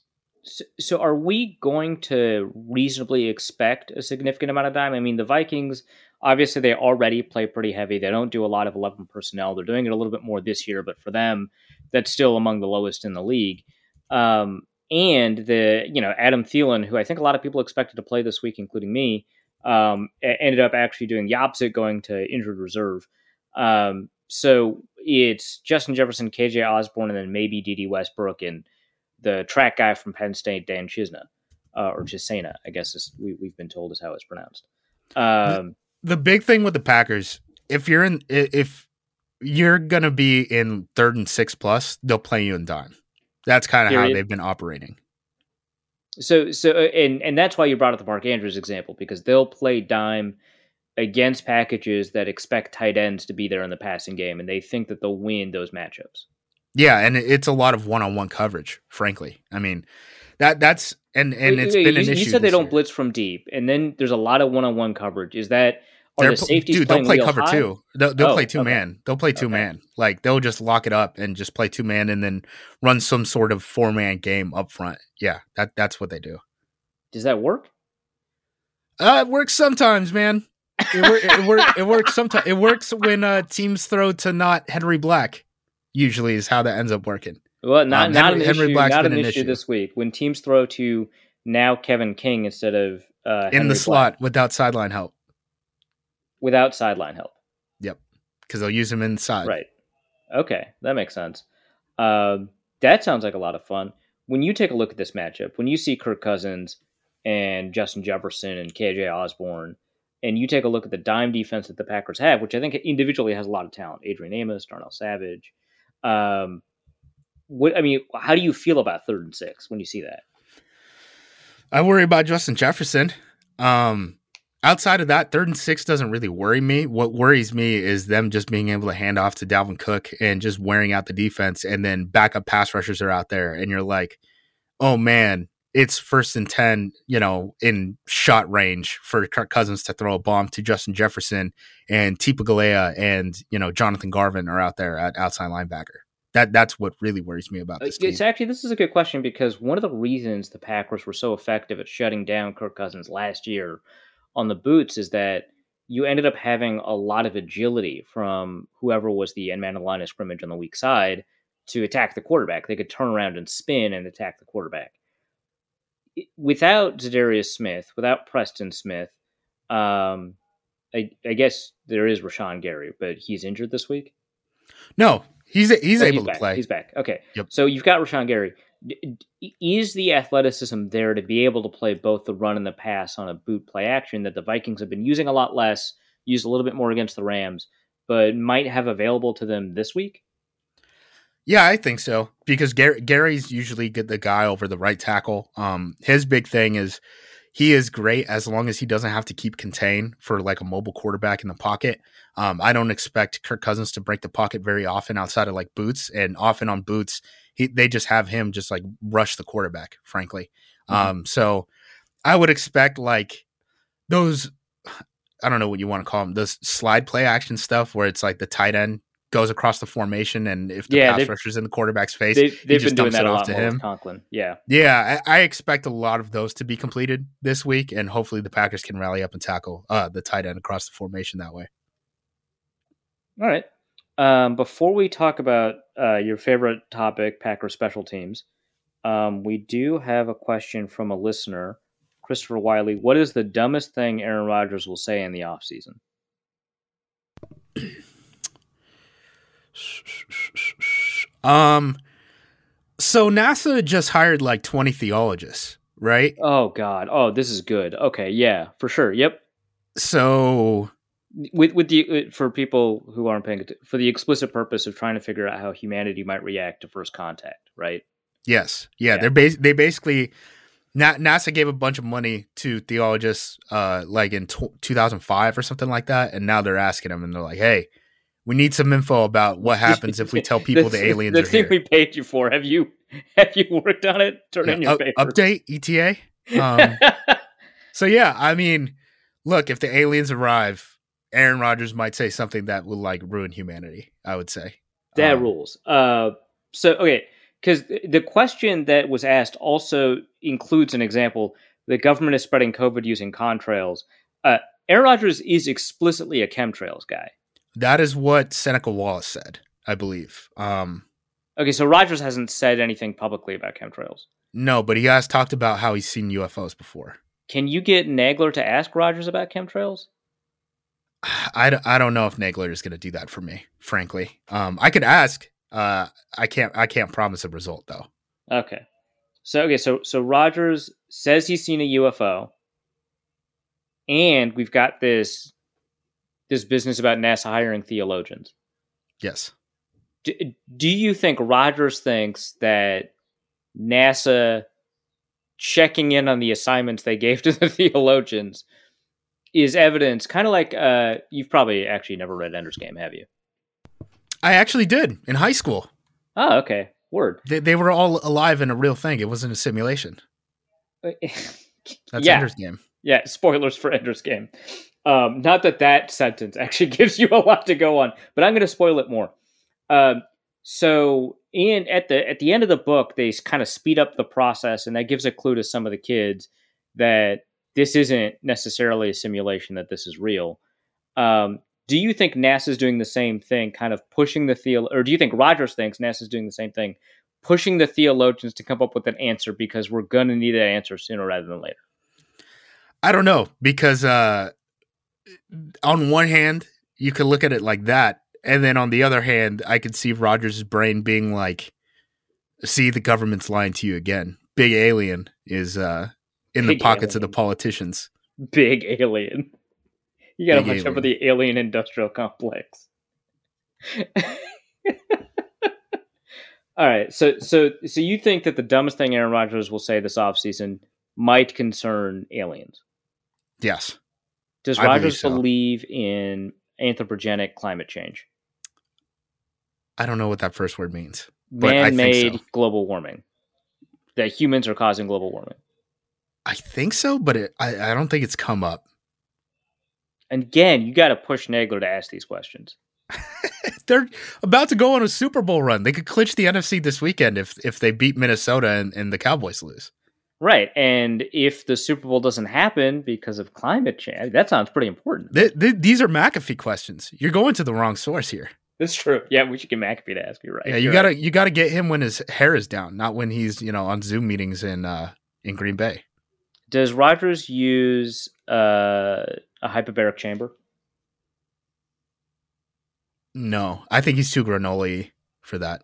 so, so are we going to reasonably expect a significant amount of dime? I mean, the Vikings obviously they already play pretty heavy. They don't do a lot of eleven personnel. They're doing it a little bit more this year, but for them, that's still among the lowest in the league. Um, and the you know Adam Thielen, who I think a lot of people expected to play this week, including me, Um, ended up actually doing the opposite, going to injured reserve. Um, so it's Justin Jefferson, KJ Osborn, and then maybe Dede Westbrook and the track guy from Penn State, Dan Chisna, uh, or Chisena, I guess is, we, we've been told is how it's pronounced. Um, the big thing with the Packers, if you're in, if you're gonna be in third and six plus, they'll play you in dime. That's kind of how they've been operating. So, so, uh, and and that's why you brought up the Mark Andrews example because they'll play dime against packages that expect tight ends to be there in the passing game, and they think that they'll win those matchups. Yeah, and it's a lot of one-on-one coverage. Frankly, I mean that that's and and it's wait, been an you, issue. You said they don't year. blitz from deep, and then there's a lot of one-on-one coverage. Is that They're, the safeties dude? They'll play cover high? two. They'll, they'll oh, play two okay. man. They'll play two okay. man. Like they'll just lock it up and just play two man, and then run some sort of four man game up front. Yeah, that that's what they do. Does that work? Uh, it works sometimes, man. It, wor- it, wor- it works sometimes. It works when uh, teams throw to not Henry Black. Usually, is how that ends up working. Well, not um, not Henry, an Henry issue. Black's not an, an issue, issue, this week when teams throw to now Kevin King instead of uh, in the slot without sideline help. Without sideline help. Yep, because they'll use him inside. Right. Okay, that makes sense. Um, that sounds like a lot of fun. When you take a look at this matchup, when you see Kirk Cousins and Justin Jefferson and KJ Osborn, and you take a look at the dime defense that the Packers have, which I think individually has a lot of talent. Adrian Amos, Darnell Savage. Um, what I mean, how do you feel about third and six when you see that? I worry about Justin Jefferson. Um, outside of that, third and six doesn't really worry me. What worries me is them just being able to hand off to Dalvin Cook and just wearing out the defense, and then backup pass rushers are out there, and you're like, oh man, it's first and 10, you know, in shot range for Kirk Cousins to throw a bomb to Justin Jefferson and Tipa Galeai and, you know, Jonathan Garvin are out there at outside linebacker. That that's what really worries me about uh, this. It's actually this is a good question because one of the reasons the Packers were so effective at shutting down Kirk Cousins last year on the boots is that you ended up having a lot of agility from whoever was the end man of line of scrimmage on the weak side to attack the quarterback. They could turn around and spin and attack the quarterback without Za'Darius Smith, without Preston Smith, um, I, I, guess there is Rashan Gary, but he's injured this week. No, he's he's oh, able he's to play. He's back. Okay. Yep. So you've got Rashan Gary. Is the athleticism there to be able to play both the run and the pass on a boot play action that the Vikings have been using a lot less, used a little bit more against the Rams, but might have available to them this week? Yeah, I think so because Gary, Gary's usually get the guy over the right tackle. Um, his big thing is he is great as long as he doesn't have to keep contain for like a mobile quarterback in the pocket. Um, I don't expect Kirk Cousins to break the pocket very often outside of like boots, and often on boots, he they just have him just like rush the quarterback. Frankly, mm-hmm. um, so I would expect like those. I don't know what you want to call them. Those slide play action stuff where it's like the tight end goes across the formation, and if the yeah, pass rusher's in the quarterback's face, they've, they've he just been doing that a lot to him. Conklin. Yeah, yeah, I, I, expect a lot of those to be completed this week, and hopefully the Packers can rally up and tackle uh, the tight end across the formation that way. All right. Um, before we talk about uh, your favorite topic, Packer special teams, um, we do have a question from a listener, Christopher Wiley. What is the dumbest thing Aaron Rodgers will say in the offseason? Um, so NASA just hired like 20 theologists, right? Oh God. Oh, this is good. Okay, yeah, for sure. Yep. So with with the uh, for people who aren't paying attention, for the explicit purpose of trying to figure out how humanity might react to first contact, right? Yes. Yeah, yeah. they're bas- they basically NASA gave a bunch of money to theologists uh like in t- 2005 or something like that and now they're asking them and they're like, "Hey, we need some info about what happens if we tell people the, the aliens the are thing here. we paid you for. Have you have you worked on it? Turn yeah, in your paper. Update ETA. Um, so yeah, I mean, look, if the aliens arrive, Aaron Rodgers might say something that will like ruin humanity. I would say that um, rules. Uh, so okay, because the question that was asked also includes an example. The government is spreading COVID using contrails. Uh, Aaron Rodgers is explicitly a chemtrails guy. That is what Seneca Wallace said, I believe. Um, okay, so Rodgers hasn't said anything publicly about chemtrails. No, but he has talked about how he's seen UFOs before. can you get Nagler to ask Rodgers about chemtrails? I, d- I don't know if Nagler is going to do that for me, frankly. Um, I could ask. Uh, I can't I can't promise a result though. Okay. So okay, so so Rodgers says he's seen a UFO, and we've got this this business about NASA hiring theologians. Yes. Do, do you think Rodgers thinks that NASA checking in on the assignments they gave to the theologians is evidence, kind of like uh, you've probably actually never read Ender's Game, have you? I actually did in high school. Oh, okay. Word. They, they were all alive in a real thing. It wasn't a simulation. That's yeah. Ender's Game. Yeah, spoilers for Ender's Game. Um, not that that sentence actually gives you a lot to go on, but I'm going to spoil it more. Um, so, in at the at the end of the book, they kind of speed up the process, and that gives a clue to some of the kids that this isn't necessarily a simulation; that this is real. Um, do you think NASA's doing the same thing, kind of pushing the theo, or do you think Rodgers thinks NASA's doing the same thing, pushing the theologians to come up with an answer because we're going to need that answer sooner rather than later? I don't know because uh, on one hand, you could look at it like that, and then on the other hand, I could see Rodgers' brain being like, "See, the government's lying to you again. Big alien is uh, in Big the pockets alien. of the politicians." Big alien. You got to watch out for the alien industrial complex. All right, so so so you think that the dumbest thing Aaron Rodgers will say this offseason might concern aliens? Yes, Does I believe Rodgers so. believe in anthropogenic climate change, I don't know what that first word means. But I think man-made so. global warming, that humans are causing global warming? I think so, but it, I, I don't think it's come up. And again, you got to push Nagler to ask these questions. They're about to go on a Super Bowl run. They could clinch the NFC this weekend if if they beat Minnesota and, and the Cowboys lose. Right. And if the Super Bowl doesn't happen because of climate change, that sounds pretty important. Th- th- these are McAfee questions. You're going to the wrong source here. That's true. Yeah, we should get McAfee to ask you, right? Yeah, you You're gotta right. you gotta get him when his hair is down, not when he's you know on Zoom meetings in uh in Green Bay. Does Rodgers use uh, a hyperbaric chamber? No, I think he's too granola for that.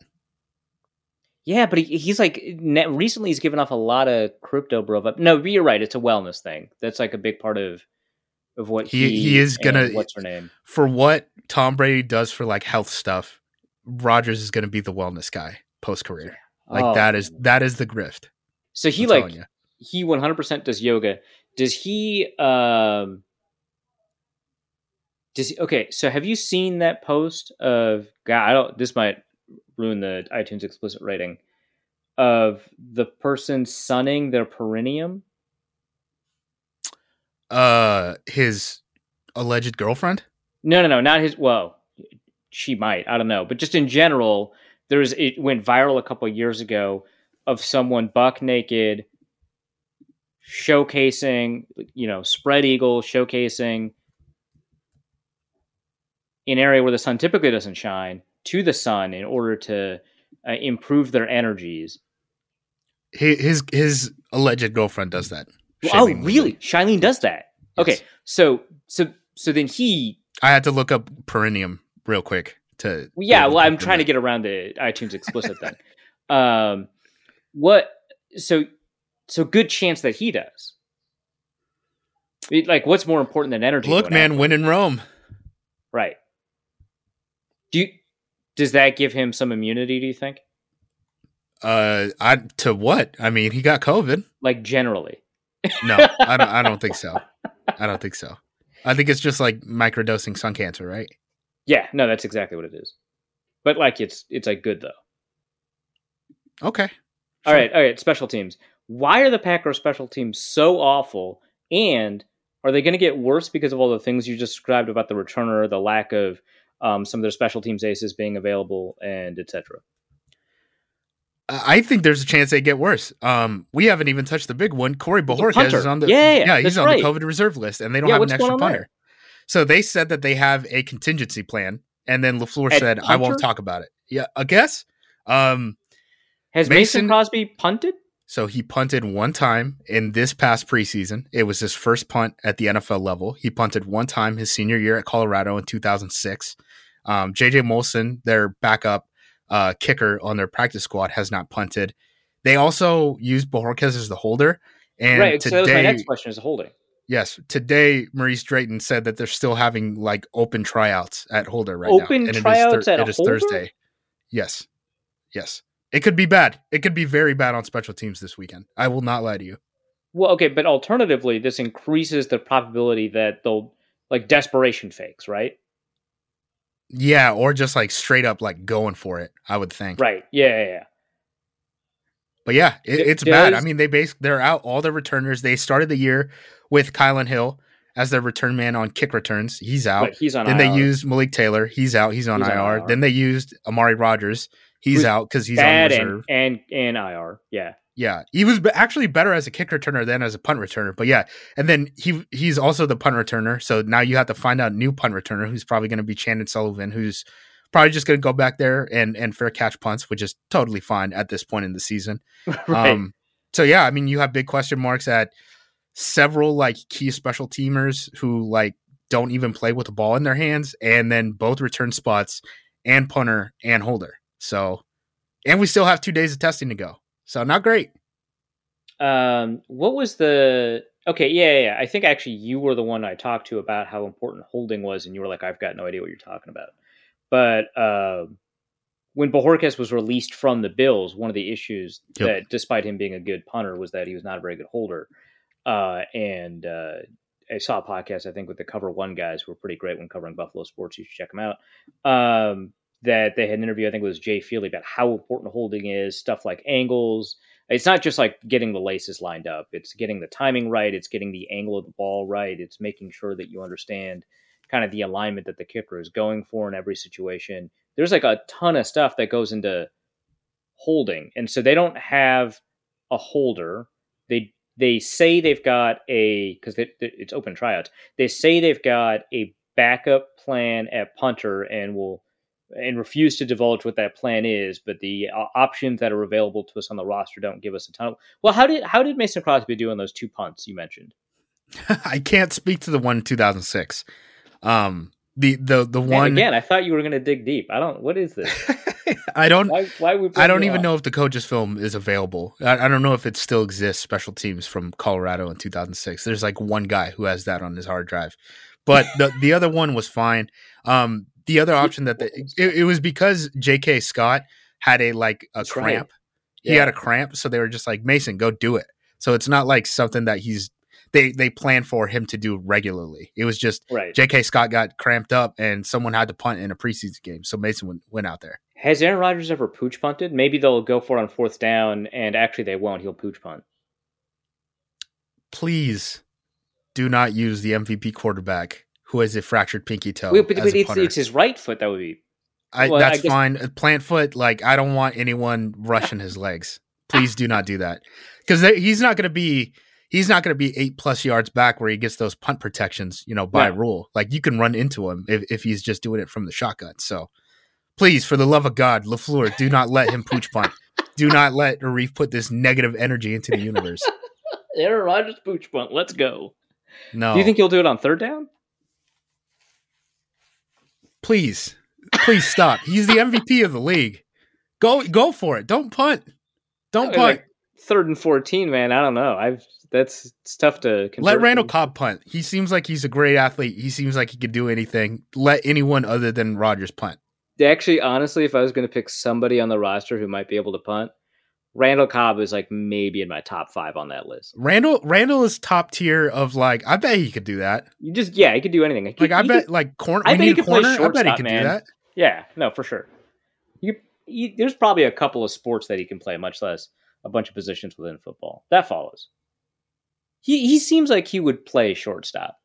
Yeah, but he, he's like recently he's given off a lot of crypto bro. But no, you're right. It's a wellness thing. That's like a big part of of what He- he he is gonna- What's her name? For what Tom Brady does for like health stuff, Rodgers is going to be the wellness guy post career. Like Oh. that is that is the grift. So he I'm like. He 100% does yoga. Does he um does he, okay, so have you seen that post of God, I don't this might ruin the iTunes explicit rating of the person sunning their perineum? uh his alleged girlfriend. No, no, no, not his well, she might, I don't know, but just in general, there's it went viral a couple years ago of someone buck naked showcasing, you know, spread eagle showcasing an area where the sun typically doesn't shine to the sun in order to uh, improve their energies. His his, his alleged girlfriend does that. oh, really? Shailene does that. Okay, so so so then he I had to look up perineum real quick to. Well, yeah, well, I'm trying to get around the iTunes explicit thing. Um, what? So, so good chance that he does. It- like, what's more important than energy? Look, man, athlete? win in Rome. right? Do you, does that give him some immunity? Do you think? Uh, I to what? I mean, he got COVID. Like generally, No, I don't. I don't think so. I don't think so. I think it's just like microdosing sun cancer, right? yeah. No, that's exactly what it is. But like, it's it's like good though. Okay. All Sure. right, all right. Special teams. Why are the Packers special teams so awful? And are they going to get worse because of all the things you just described about the returner, the lack of um, some of their special teams aces being available, and etc. I I think there's a chance they get worse. Um, we haven't even touched the big one. Corey Bojorquez punter. is on the Yeah, yeah, he's on right. the COVID reserve list, and they don't Yeah, have an extra there? punter. So they said that they have a contingency plan, and then Lafleur At said, "I won't talk about it." Yeah, I guess. Um, Has Mason, Mason- Crosby punted? So he punted one time in this past preseason. It was his first punt at the NFL level. He punted one time his senior year at Colorado in 2006. Um, JJ Molson, their backup uh, kicker on their practice squad, has not punted. They also used Bojorquez as the holder. And right. today, so that was my next question: is the holding. Yes, today Maurice Drayton said that they're still having like open tryouts at holder right open now. Open tryouts thir- at it is holder? Thursday. Yes, yes. It could be bad. It could be very bad on special teams this weekend. I will not lie to you. Well, okay, but alternatively, this increases the probability that they'll like desperation fakes, right? Yeah, or just like straight up like going for it. I would think. Right. Yeah. Yeah. yeah. But yeah, it, Does- it's bad. I mean, they base they're out all their returners. They started the year with Kylan Hill as their return man on kick returns. He's out. He's on. then they used Malik Taylor. He's out. He's on He's on IR. IR. Then they used Amari Rodgers. He's out because he's on reserve. and, and and IR. Yeah. Yeah, he was actually better as a kick returner than as a punt returner. But yeah, and then he he's also the punt returner. So now you have to find out a new punt returner who's probably going to be Chandon Sullivan, who's probably just going to go back there and and fair catch punts, which is totally fine at this point in the season. right. Um, so yeah, I mean, you have big question marks at several like key special teamers who like don't even play with the ball in their hands, and then both return spots and punter and holder. So, and we still have two days of testing to go. So not great. Um, what was the? Okay, yeah, yeah. I think actually you were the one I talked to about how important holding was, and you were like, "I've got no idea what you're talking about." But uh, when Bojorquez was released from the Bills, one of the issues Yep. that, despite him being a good punter, was that he was not a very good holder. Uh, and uh, I saw a podcast, I think, with the Cover One guys who were pretty great when covering Buffalo sports. You should check them out. Um, that they had an interview, I think it was Jay Feely, about how important holding is, stuff like angles. It's not just like getting the laces lined up, it's getting the timing right, it's getting the angle of the ball right, it's making sure that you understand kind of the alignment that the kicker is going for in every situation. There's like a ton of stuff that goes into holding. And so they don't have a holder. They they say they've got a because it's open tryouts. They say they've got a backup plan at punter and will and refuse to divulge what that plan is. But the uh, options that are available to us on the roster don't give us a ton. Of, well, how did how did Mason Crosby do on those two punts you mentioned? I can't speak to the one in 2006. Um, the the the And one again, I thought you were going to dig deep. I don't. What is this? I don't Why? Why I don't even know if the coaches film is available. I, I don't know if it still exists. Special teams from Colorado in 2006. There's like one guy who has that on his hard drive, but the the other one was fine. Um, the other option that they, it, it was because J.K. Scott had a like a That's right. cramp. He Yeah. had a cramp, so they were just like Mason, go do it. So it's not like something that he's they they plan for him to do regularly. It was just Right. J.K. Scott got cramped up and someone had to punt in a preseason game, so Mason went, went out there. Has Aaron Rodgers ever pooch punted? Maybe they'll go for it on fourth down, and actually they won't. He'll pooch punt. please do not use the MVP quarterback who has a fractured pinky toe. Wait, but, as but a it's, it's his right foot that would be. I, well, that's guess- fine. Plant foot, like I don't want anyone rushing his legs. Please do not do that because he's not going to be. He's not going to be eight plus yards back where he gets those punt protections, you know, by No. rule. Like you can run into him if, if he's just doing it from the shotgun. So please, for the love of God, LaFleur, do not let him pooch punt. Do not let Arif put this negative energy into the universe. Aaron Rodgers pooch punt. Let's go. No. Do you think he'll do it on third down? Please, please stop. He's the MVP of the league. Go go for it. Don't punt. Don't punt. like, third and fourteen, man. I don't know. I've that's it's tough to Let Randall. Cobb punt. He seems like he's a great athlete. He seems like he could do anything. Let anyone other than Rodgers punt. Actually, honestly, if I was going to pick somebody on the roster who might be able to punt, Randall Cobb is like maybe in my top five on that list. Randall Randall is top tier of like I bet he could do that. You just yeah, he could do anything. He Like I bet could- like corner I bet he could play corner. I bet he shortstop, could man. do that. yeah, no, for sure. You, you, there's probably a couple of sports that he can play, much less a bunch of positions within football. That follows. He he seems like he would play shortstop.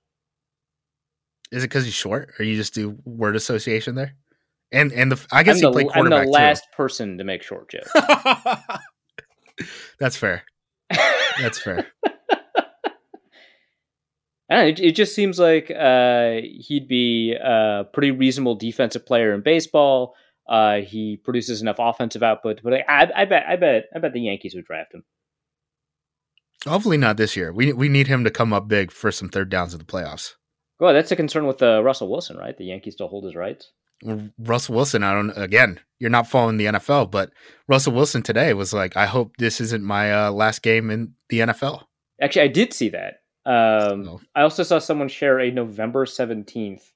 Is it because he's short, or you just do word association there? And and the I guess I'm he the, played I'm the quarterback last person to make short jokes. That's fair. That's fair. I know, it, it just seems like uh, he'd be a pretty reasonable defensive player in baseball. Uh, he produces enough offensive output, but I, I bet, I bet, I bet the Yankees would draft him. Hopefully not this year. We we need him to come up big for some third downs in the playoffs. Well, that's a concern with uh, Russell Wilson, right? The Yankees still hold his rights. Russell Wilson, I don't. Again, you're not following the NFL, but Russell Wilson today was like, "I hope this isn't my uh, last game in the NFL." Actually, I did see that. Um, oh. I also saw someone share a November seventeenth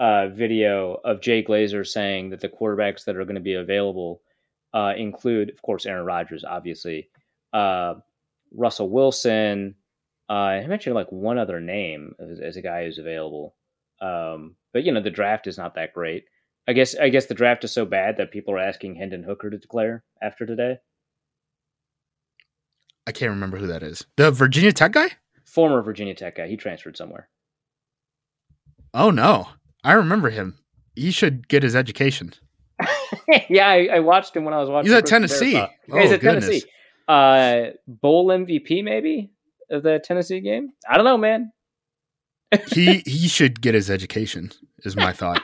uh, video of Jay Glazer saying that the quarterbacks that are going to be available uh, include, of course, Aaron Rodgers, obviously, uh, Russell Wilson. Uh, I mentioned like one other name as, as a guy who's available. Um, but you know, the draft is not that great. I guess I guess the draft is so bad that people are asking Hendon Hooker to declare after today. I can't remember who that is. The Virginia Tech guy? Former Virginia Tech guy. He transferred somewhere. Oh no. I remember him. He should get his education. yeah, I, I, watched him when I was watching. He's at Tennessee. Oh, he's at goodness. Tennessee. Uh, bowl MVP maybe of the Tennessee game. I don't know, man. he he should get his education. Is my thought.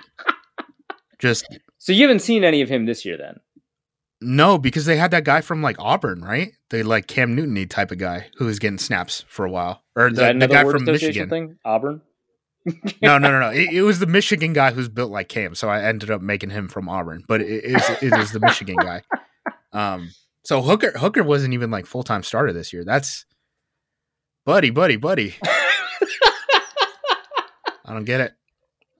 Just so you haven't seen any of him this year, then? No, because they had that guy from like Auburn, right? They like Cam Newton type of guy who was getting snaps for a while, or the, the guy from Michigan. Thing? Auburn. no, no, no, no. It, it, was the Michigan guy who's built like Cam, so I ended up making him from Auburn. But it is it is the Michigan guy. Um, so Hooker Hooker wasn't even like full time starter this year. That's buddy, buddy, buddy. I don't get it.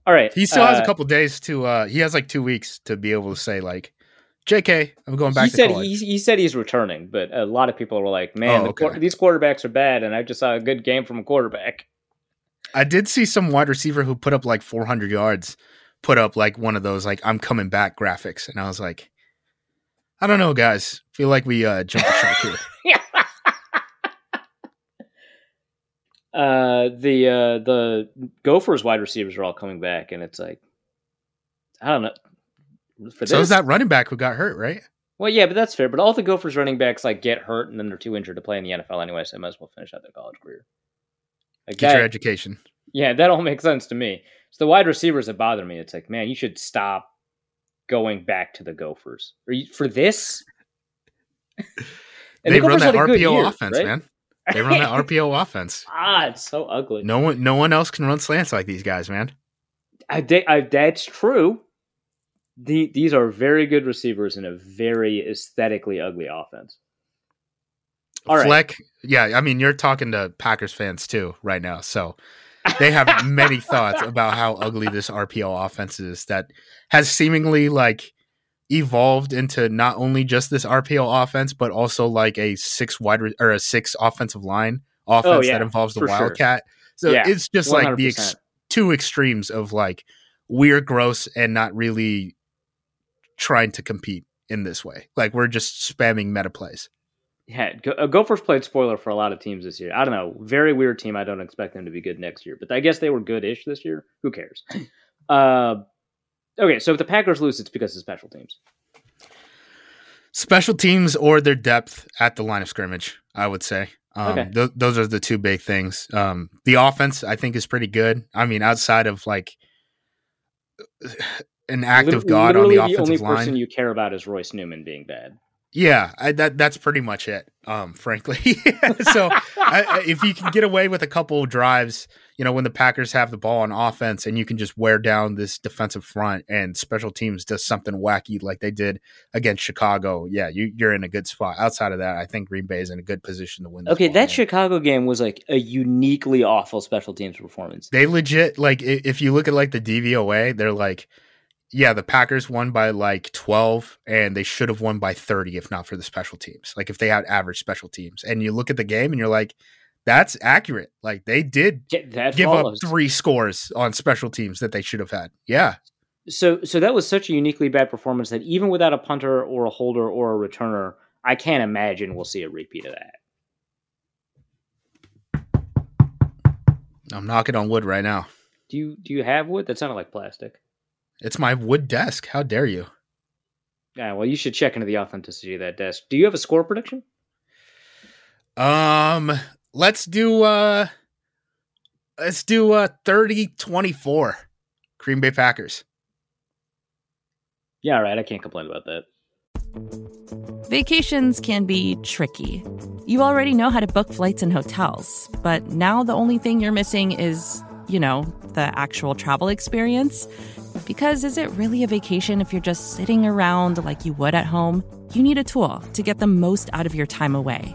All right, he still uh, has a uh, couple days to. uh He has like two weeks to be able to say like, "Jk, I'm going back." He said he, he, said he's returning, but a lot of people were like, "Man, oh, okay. these quarterbacks are bad," and I just saw a good game from a quarterback. I did see some wide receiver who put up like 400 yards, put up like one of those like "I'm coming back" graphics, and I was like, I don't know, guys. Feel like we uh, jumped the shark here. uh, the uh, the Gophers wide receivers are all coming back, and it's like, I don't know. For so is that running back who got hurt, right? Well, yeah, but that's fair. But all the Gophers running backs like get hurt and then they're too injured to play in the NFL anyway, so they might as well finish out their college career. Like Get that, your education. Yeah, that all makes sense to me. So the wide receivers that bother me, it's like, man, you should stop going back to the Gophers. You, for this? they the run that RPO year, offense, right? man. They run that RPO offense. Ah, it's so ugly. No one, no one else can run slants like these guys, man. I, I that's true. The, these are very good receivers in a very aesthetically ugly offense. All Fleck, right. yeah, I mean, you're talking to Packers fans too right now, so they have many thoughts about how ugly this RPO offense is that has seemingly like evolved into not only just this RPO offense, but also like a six wide re- or a six offensive line offense oh, yeah, that involves the Wildcat. Sure. So yeah, it's just 100%. like the ex- two extremes of like we're gross and not really trying to compete in this way. Like we're just spamming meta plays yeah, go, Gophers played spoiler for a lot of teams this year. I don't know, very weird team. I don't expect them to be good next year, but I guess they were good-ish this year. Who cares? uh, okay, so if the Packers lose, it's because of special teams. Special teams or their depth at the line of scrimmage, I would say. Um, okay. th- those are the two big things. Um, the offense, I think, is pretty good. I mean, outside of like an active god on the offensive line, the only person you care about is Royce Newman being bad. Yeah, I, that that's pretty much it. Um, frankly, so I, if you can get away with a couple of drives, you know, when the Packers have the ball on offense, and you can just wear down this defensive front, and special teams does something wacky like they did against Chicago, yeah, you, you're in a good spot. Outside of that, I think Green Bay is in a good position to win. okay, that game. Chicago game was like a uniquely awful special teams performance. They legit like if you look at like the DVOA, they're like yeah, the Packers won by like 12 and they should have won by 30 if not for the special teams. Like if they had average special teams. And you look at the game and you're like that's accurate. Like they did that give follows. up 3 scores on special teams that they should have had. Yeah. So so that was such a uniquely bad performance that even without a punter or a holder or a returner, I can't imagine we'll see a repeat of that. I'm knocking on wood right now. Do you do you have wood? That sounded like plastic. It's my wood desk. How dare you? Yeah, well, you should check into the authenticity of that desk. Do you have a score prediction? Um, let's do uh let's do uh 30-24 Green Bay Packers. Yeah, all right. I can't complain about that. Vacations can be tricky. You already know how to book flights and hotels, but now the only thing you're missing is, you know, the actual travel experience. Because is it really a vacation if you're just sitting around like you would at home? You need a tool to get the most out of your time away.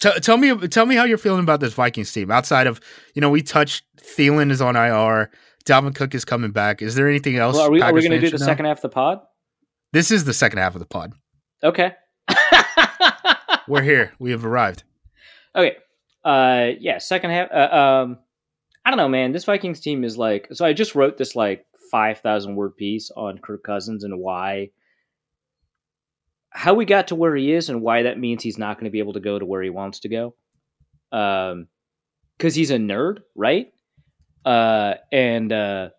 T- tell me, tell me how you're feeling about this Vikings team. Outside of, you know, we touched Thielen is on IR, Dalvin Cook is coming back. Is there anything else? Well, are we, we going to do the know? second half of the pod? This is the second half of the pod. Okay. We're here. We have arrived. Okay. Uh, yeah. Second half. Uh, um, I don't know, man. This Vikings team is like. So I just wrote this like five thousand word piece on Kirk Cousins and why how we got to where he is and why that means he's not going to be able to go to where he wants to go. Um, because he's a nerd, right? Uh, and uh,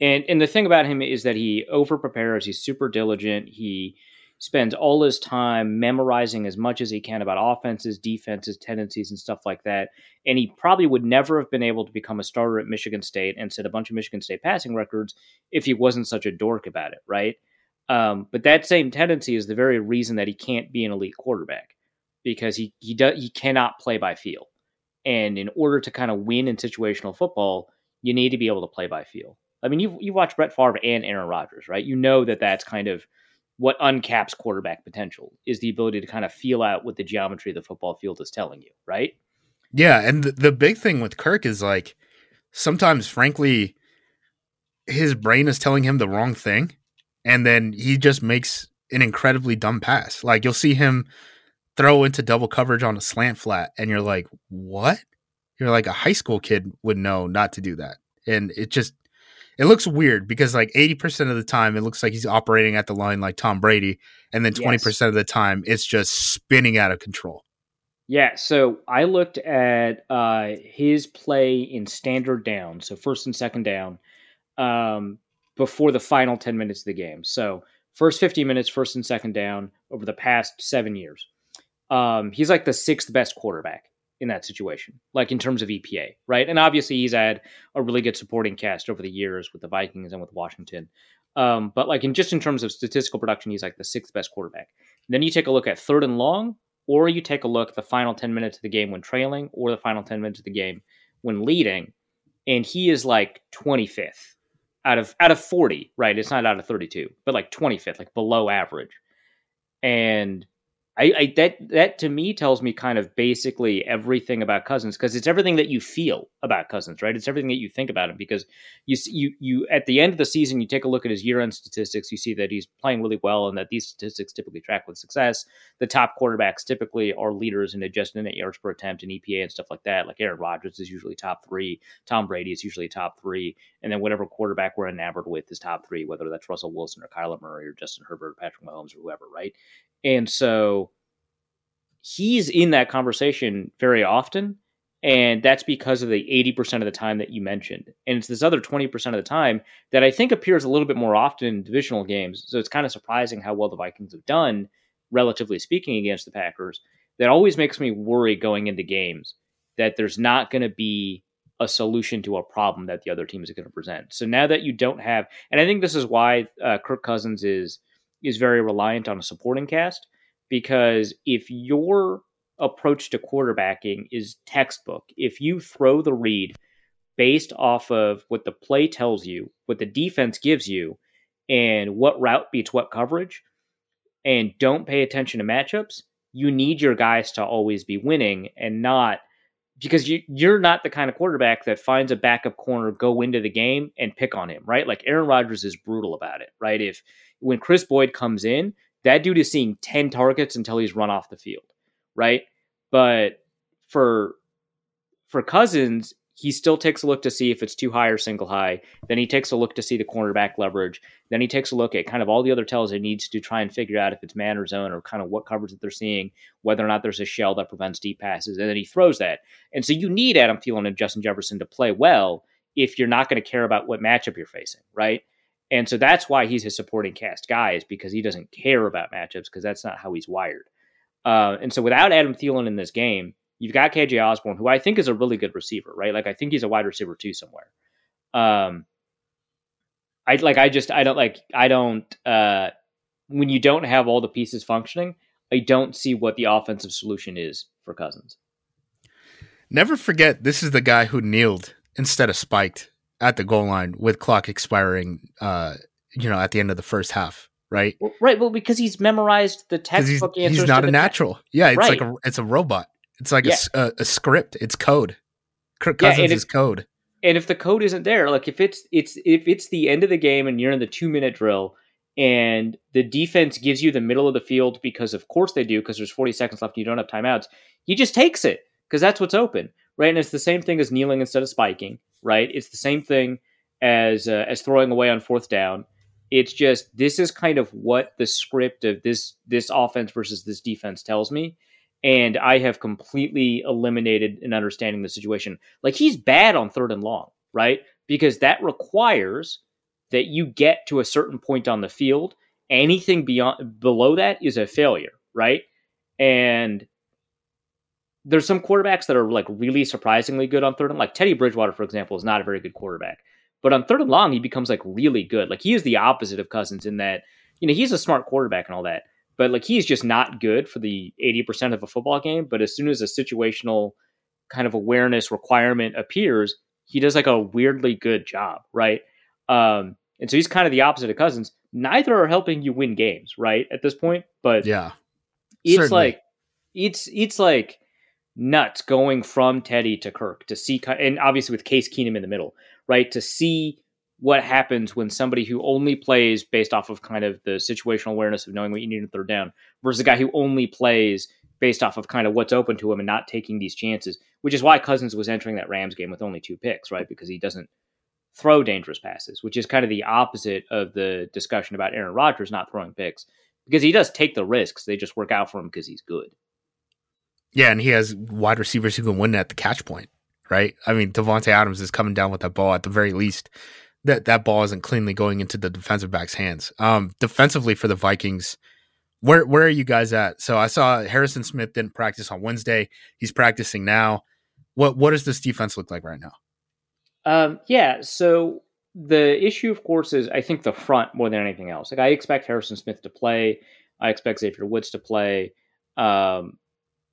and and the thing about him is that he over prepares. He's super diligent. He spends all his time memorizing as much as he can about offenses, defenses, tendencies, and stuff like that. And he probably would never have been able to become a starter at Michigan State and set a bunch of Michigan State passing records if he wasn't such a dork about it, right? Um, but that same tendency is the very reason that he can't be an elite quarterback because he he does he cannot play by feel. And in order to kind of win in situational football, you need to be able to play by feel. I mean, you you watch Brett Favre and Aaron Rodgers, right? You know that that's kind of what uncaps quarterback potential is the ability to kind of feel out what the geometry of the football field is telling you, right? Yeah, and the, the big thing with Kirk is like sometimes, frankly, his brain is telling him the wrong thing, and then he just makes an incredibly dumb pass. Like you'll see him throw into double coverage on a slant flat, and you're like, "What?" You're like a high school kid would know not to do that, and it just it looks weird because like 80% of the time it looks like he's operating at the line like Tom Brady and then 20% yes. of the time it's just spinning out of control. Yeah, so I looked at uh, his play in standard down, so first and second down, um, before the final 10 minutes of the game. So first 50 minutes, first and second down over the past seven years. Um, he's like the sixth best quarterback in that situation, like in terms of EPA, right? And obviously, he's had a really good supporting cast over the years with the Vikings and with Washington. Um, but like in just in terms of statistical production, he's like the sixth best quarterback. And then you take a look at third and long, or you take a look at the final 10 minutes of the game when trailing, or the final 10 minutes of the game when leading, and he is like 25th out of out of 40, right? It's not out of 32, but like 25th, like below average. And I, I, that that to me tells me kind of basically everything about Cousins because it's everything that you feel about Cousins, right? It's everything that you think about him because you you you at the end of the season you take a look at his year-end statistics, you see that he's playing really well and that these statistics typically track with success. The top quarterbacks typically are leaders in adjusted net yards per attempt and EPA and stuff like that. Like Aaron Rodgers is usually top three, Tom Brady is usually top three, and then whatever quarterback we're enamored with is top three, whether that's Russell Wilson or Kyler Murray or Justin Herbert or Patrick Mahomes or whoever, right? And so he's in that conversation very often. And that's because of the 80% of the time that you mentioned. And it's this other 20% of the time that I think appears a little bit more often in divisional games. So it's kind of surprising how well the Vikings have done, relatively speaking, against the Packers. That always makes me worry going into games that there's not going to be a solution to a problem that the other team is going to present. So now that you don't have, and I think this is why uh, Kirk Cousins is is very reliant on a supporting cast because if your approach to quarterbacking is textbook, if you throw the read based off of what the play tells you, what the defense gives you, and what route beats what coverage, and don't pay attention to matchups, you need your guys to always be winning and not because you you're not the kind of quarterback that finds a backup corner, go into the game and pick on him, right? Like Aaron Rodgers is brutal about it, right? If when Kris Boyd comes in, that dude is seeing 10 targets until he's run off the field, right? But for for Cousins, he still takes a look to see if it's two high or single high. Then he takes a look to see the cornerback leverage. Then he takes a look at kind of all the other tells he needs to try and figure out if it's man or zone or kind of what coverage that they're seeing, whether or not there's a shell that prevents deep passes. And then he throws that. And so you need Adam Thielen and Justin Jefferson to play well if you're not going to care about what matchup you're facing, right? And so that's why he's his supporting cast guy is because he doesn't care about matchups because that's not how he's wired. Uh, and so without Adam Thielen in this game, You've got KJ Osborn, who I think is a really good receiver, right? Like I think he's a wide receiver too somewhere. Um, I like I just I don't like I don't uh when you don't have all the pieces functioning, I don't see what the offensive solution is for Cousins. Never forget this is the guy who kneeled instead of spiked at the goal line with clock expiring uh you know at the end of the first half right well, right well because he's memorized the textbook he's, answers he's not a natural te- yeah it's right. like a it's a robot it's like yeah. a, a, a, script. It's code. Kirk Cousins yeah, is code. And if the code isn't there, like if it's it's if it's the end of the game and you're in the two minute drill and the defense gives you the middle of the field because of course they do because there's 40 seconds left and you don't have timeouts, he just takes it because that's what's open, right? And it's the same thing as kneeling instead of spiking, right? It's the same thing as uh, as throwing away on fourth down. It's just this is kind of what the script of this this offense versus this defense tells me and I have completely eliminated an understanding the situation. Like he's bad on third and long, right? Because that requires that you get to a certain point on the field. Anything beyond below that is a failure, right? And there's some quarterbacks that are like really surprisingly good on third and like Teddy Bridgewater, for example, is not a very good quarterback. But on third and long, he becomes like really good. Like he is the opposite of Cousins in that, you know, he's a smart quarterback and all that but like he's just not good for the 80% of a football game. But as soon as a situational kind of awareness requirement appears, he does like a weirdly good job, right? Um, and so he's kind of the opposite of Cousins. Neither are helping you win games, right? At this point, but yeah, it's certainly. like it's it's like nuts going from Teddy to Kirk to see, and obviously with Case Keenum in the middle, right? To see what happens when somebody who only plays based off of kind of the situational awareness of knowing what you need in third down versus a guy who only plays based off of kind of what's open to him and not taking these chances, which is why Cousins was entering that Rams game with only two picks, right? Because he doesn't throw dangerous passes, which is kind of the opposite of the discussion about Aaron Rodgers not throwing picks because he does take the risks. They just work out for him because he's good. Yeah, and he has wide receivers who can win at the catch point, right? I mean, Davante Adams is coming down with that ball at the very least that that ball isn't cleanly going into the defensive back's hands. Um, defensively for the Vikings, where where are you guys at? So I saw Harrison Smith didn't practice on Wednesday. He's practicing now. What what does this defense look like right now? Um, yeah, so the issue, of course, is I think the front more than anything else. Like I expect Harrison Smith to play. I expect Xavier Woods to play. Um,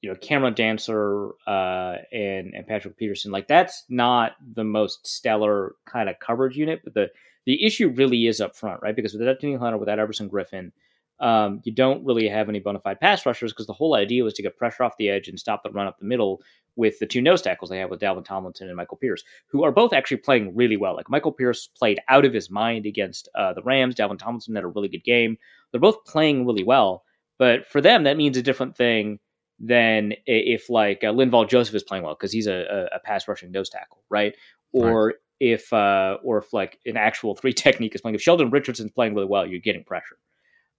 you know Cameron Dantzler uh, and and Patrick Peterson, like that's not the most stellar kind of coverage unit, but the the issue really is up front, right? Because without Danielle Hunter, without Everson Griffen, um, you don't really have any bona fide pass rushers because the whole idea was to get pressure off the edge and stop the run up the middle with the two nose tackles they have with Dalvin Tomlinson and Michael Pierce, who are both actually playing really well. Like Michael Pierce played out of his mind against uh, the Rams. Dalvin Tomlinson had a really good game. They're both playing really well, but for them that means a different thing than if like uh, Linval Joseph is playing well because he's a, a, pass rushing nose tackle, right? Or right. if uh, or if like an actual three technique is playing. If Sheldon Richardson's playing really well, you're getting pressure.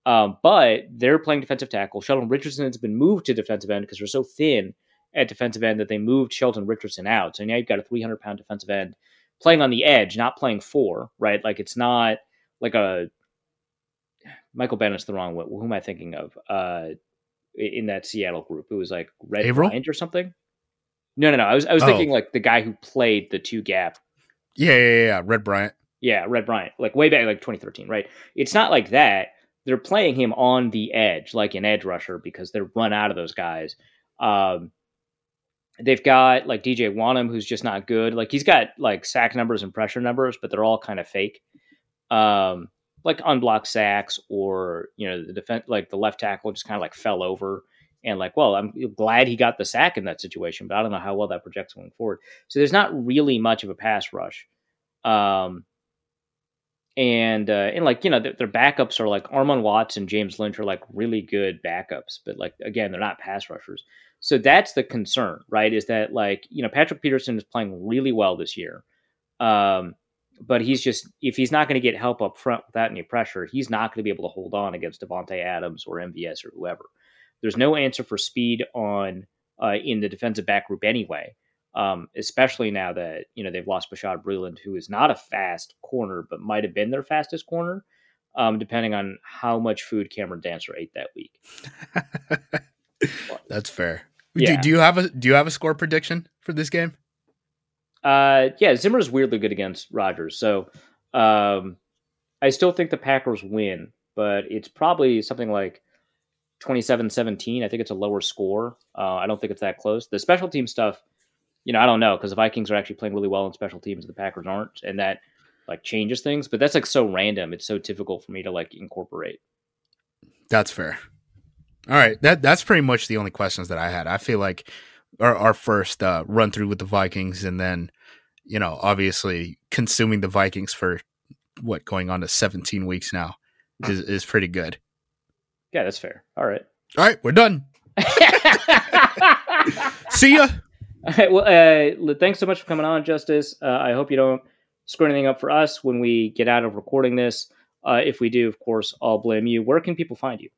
Um, but they're playing defensive tackle. Sheldon Richardson has been moved to defensive end because they're so thin at defensive end that they moved Sheldon Richardson out. So now you've got a 300 pound defensive end playing on the edge, not playing four, right? Like it's not like a Michael Bennett's the wrong one. Who am I thinking of? Uh, in that Seattle group. It was like Red Averill? Bryant or something. No, no, no. I was I was oh. thinking like the guy who played the two gap. Yeah, yeah, yeah. Red Bryant. Yeah, Red Bryant. Like way back, like 2013, right? It's not like that. They're playing him on the edge, like an edge rusher, because they're run out of those guys. Um, they've got like DJ Wonnum, who's just not good. Like he's got like sack numbers and pressure numbers, but they're all kind of fake. Um, like unblocked sacks or you know the defense like the left tackle just kind of like fell over And like, well, I'm glad he got the sack in that situation, but I don't know how well that projects going forward. So there's not really much of a pass rush. Um, and uh, and like you know their, their, backups are like Armon Watts and James Lynch are like really good backups, but like again they're not pass rushers. So that's the concern, right? Is that like you know Patrick Peterson is playing really well this year, um, but he's just if he's not going to get help up front without any pressure, he's not going to be able to hold on against Davante Adams or MVS or whoever. There's no answer for speed on uh, in the defensive back group anyway um, especially now that you know they've lost Bashaud Breeland, who is not a fast corner, but might have been their fastest corner, um, depending on how much food Cameron Dantzler ate that week. That's fair. Yeah. Do, do, you have a Do you have a score prediction for this game? Uh, yeah, Zimmer is weirdly good against Rodgers, so um, I still think the Packers win, but it's probably something like 27-17. I think it's a lower score. Uh, I don't think it's that close. The special team stuff you know, I don't know because the Vikings are actually playing really well in special teams, and the Packers aren't, and that like changes things. But that's like so random; it's so difficult for me to like incorporate. That's fair. All right, that that's pretty much the only questions that I had. I feel like our our first uh, run through with the Vikings, and then you know, obviously consuming the Vikings for what going on to 17 weeks now is is pretty good. Yeah, that's fair. All right. All right, we're done. See ya. All right. Well, uh, thanks so much for coming on, Justis. Uh, I hope you don't screw anything up for us when we get out of recording this. Uh, if we do, of course, I'll blame you. Where can people find you?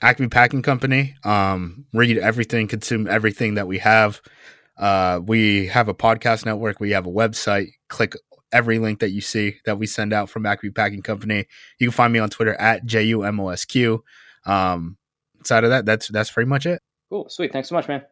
Acme Packing Company. Um, read everything, consume everything that we have. Uh, we have a podcast network. We have a website. Click every link that you see that we send out from Acme Packing Company. You can find me on Twitter at jumosq. Um, outside of that, that's that's pretty much it. Cool, sweet. Thanks so much, man.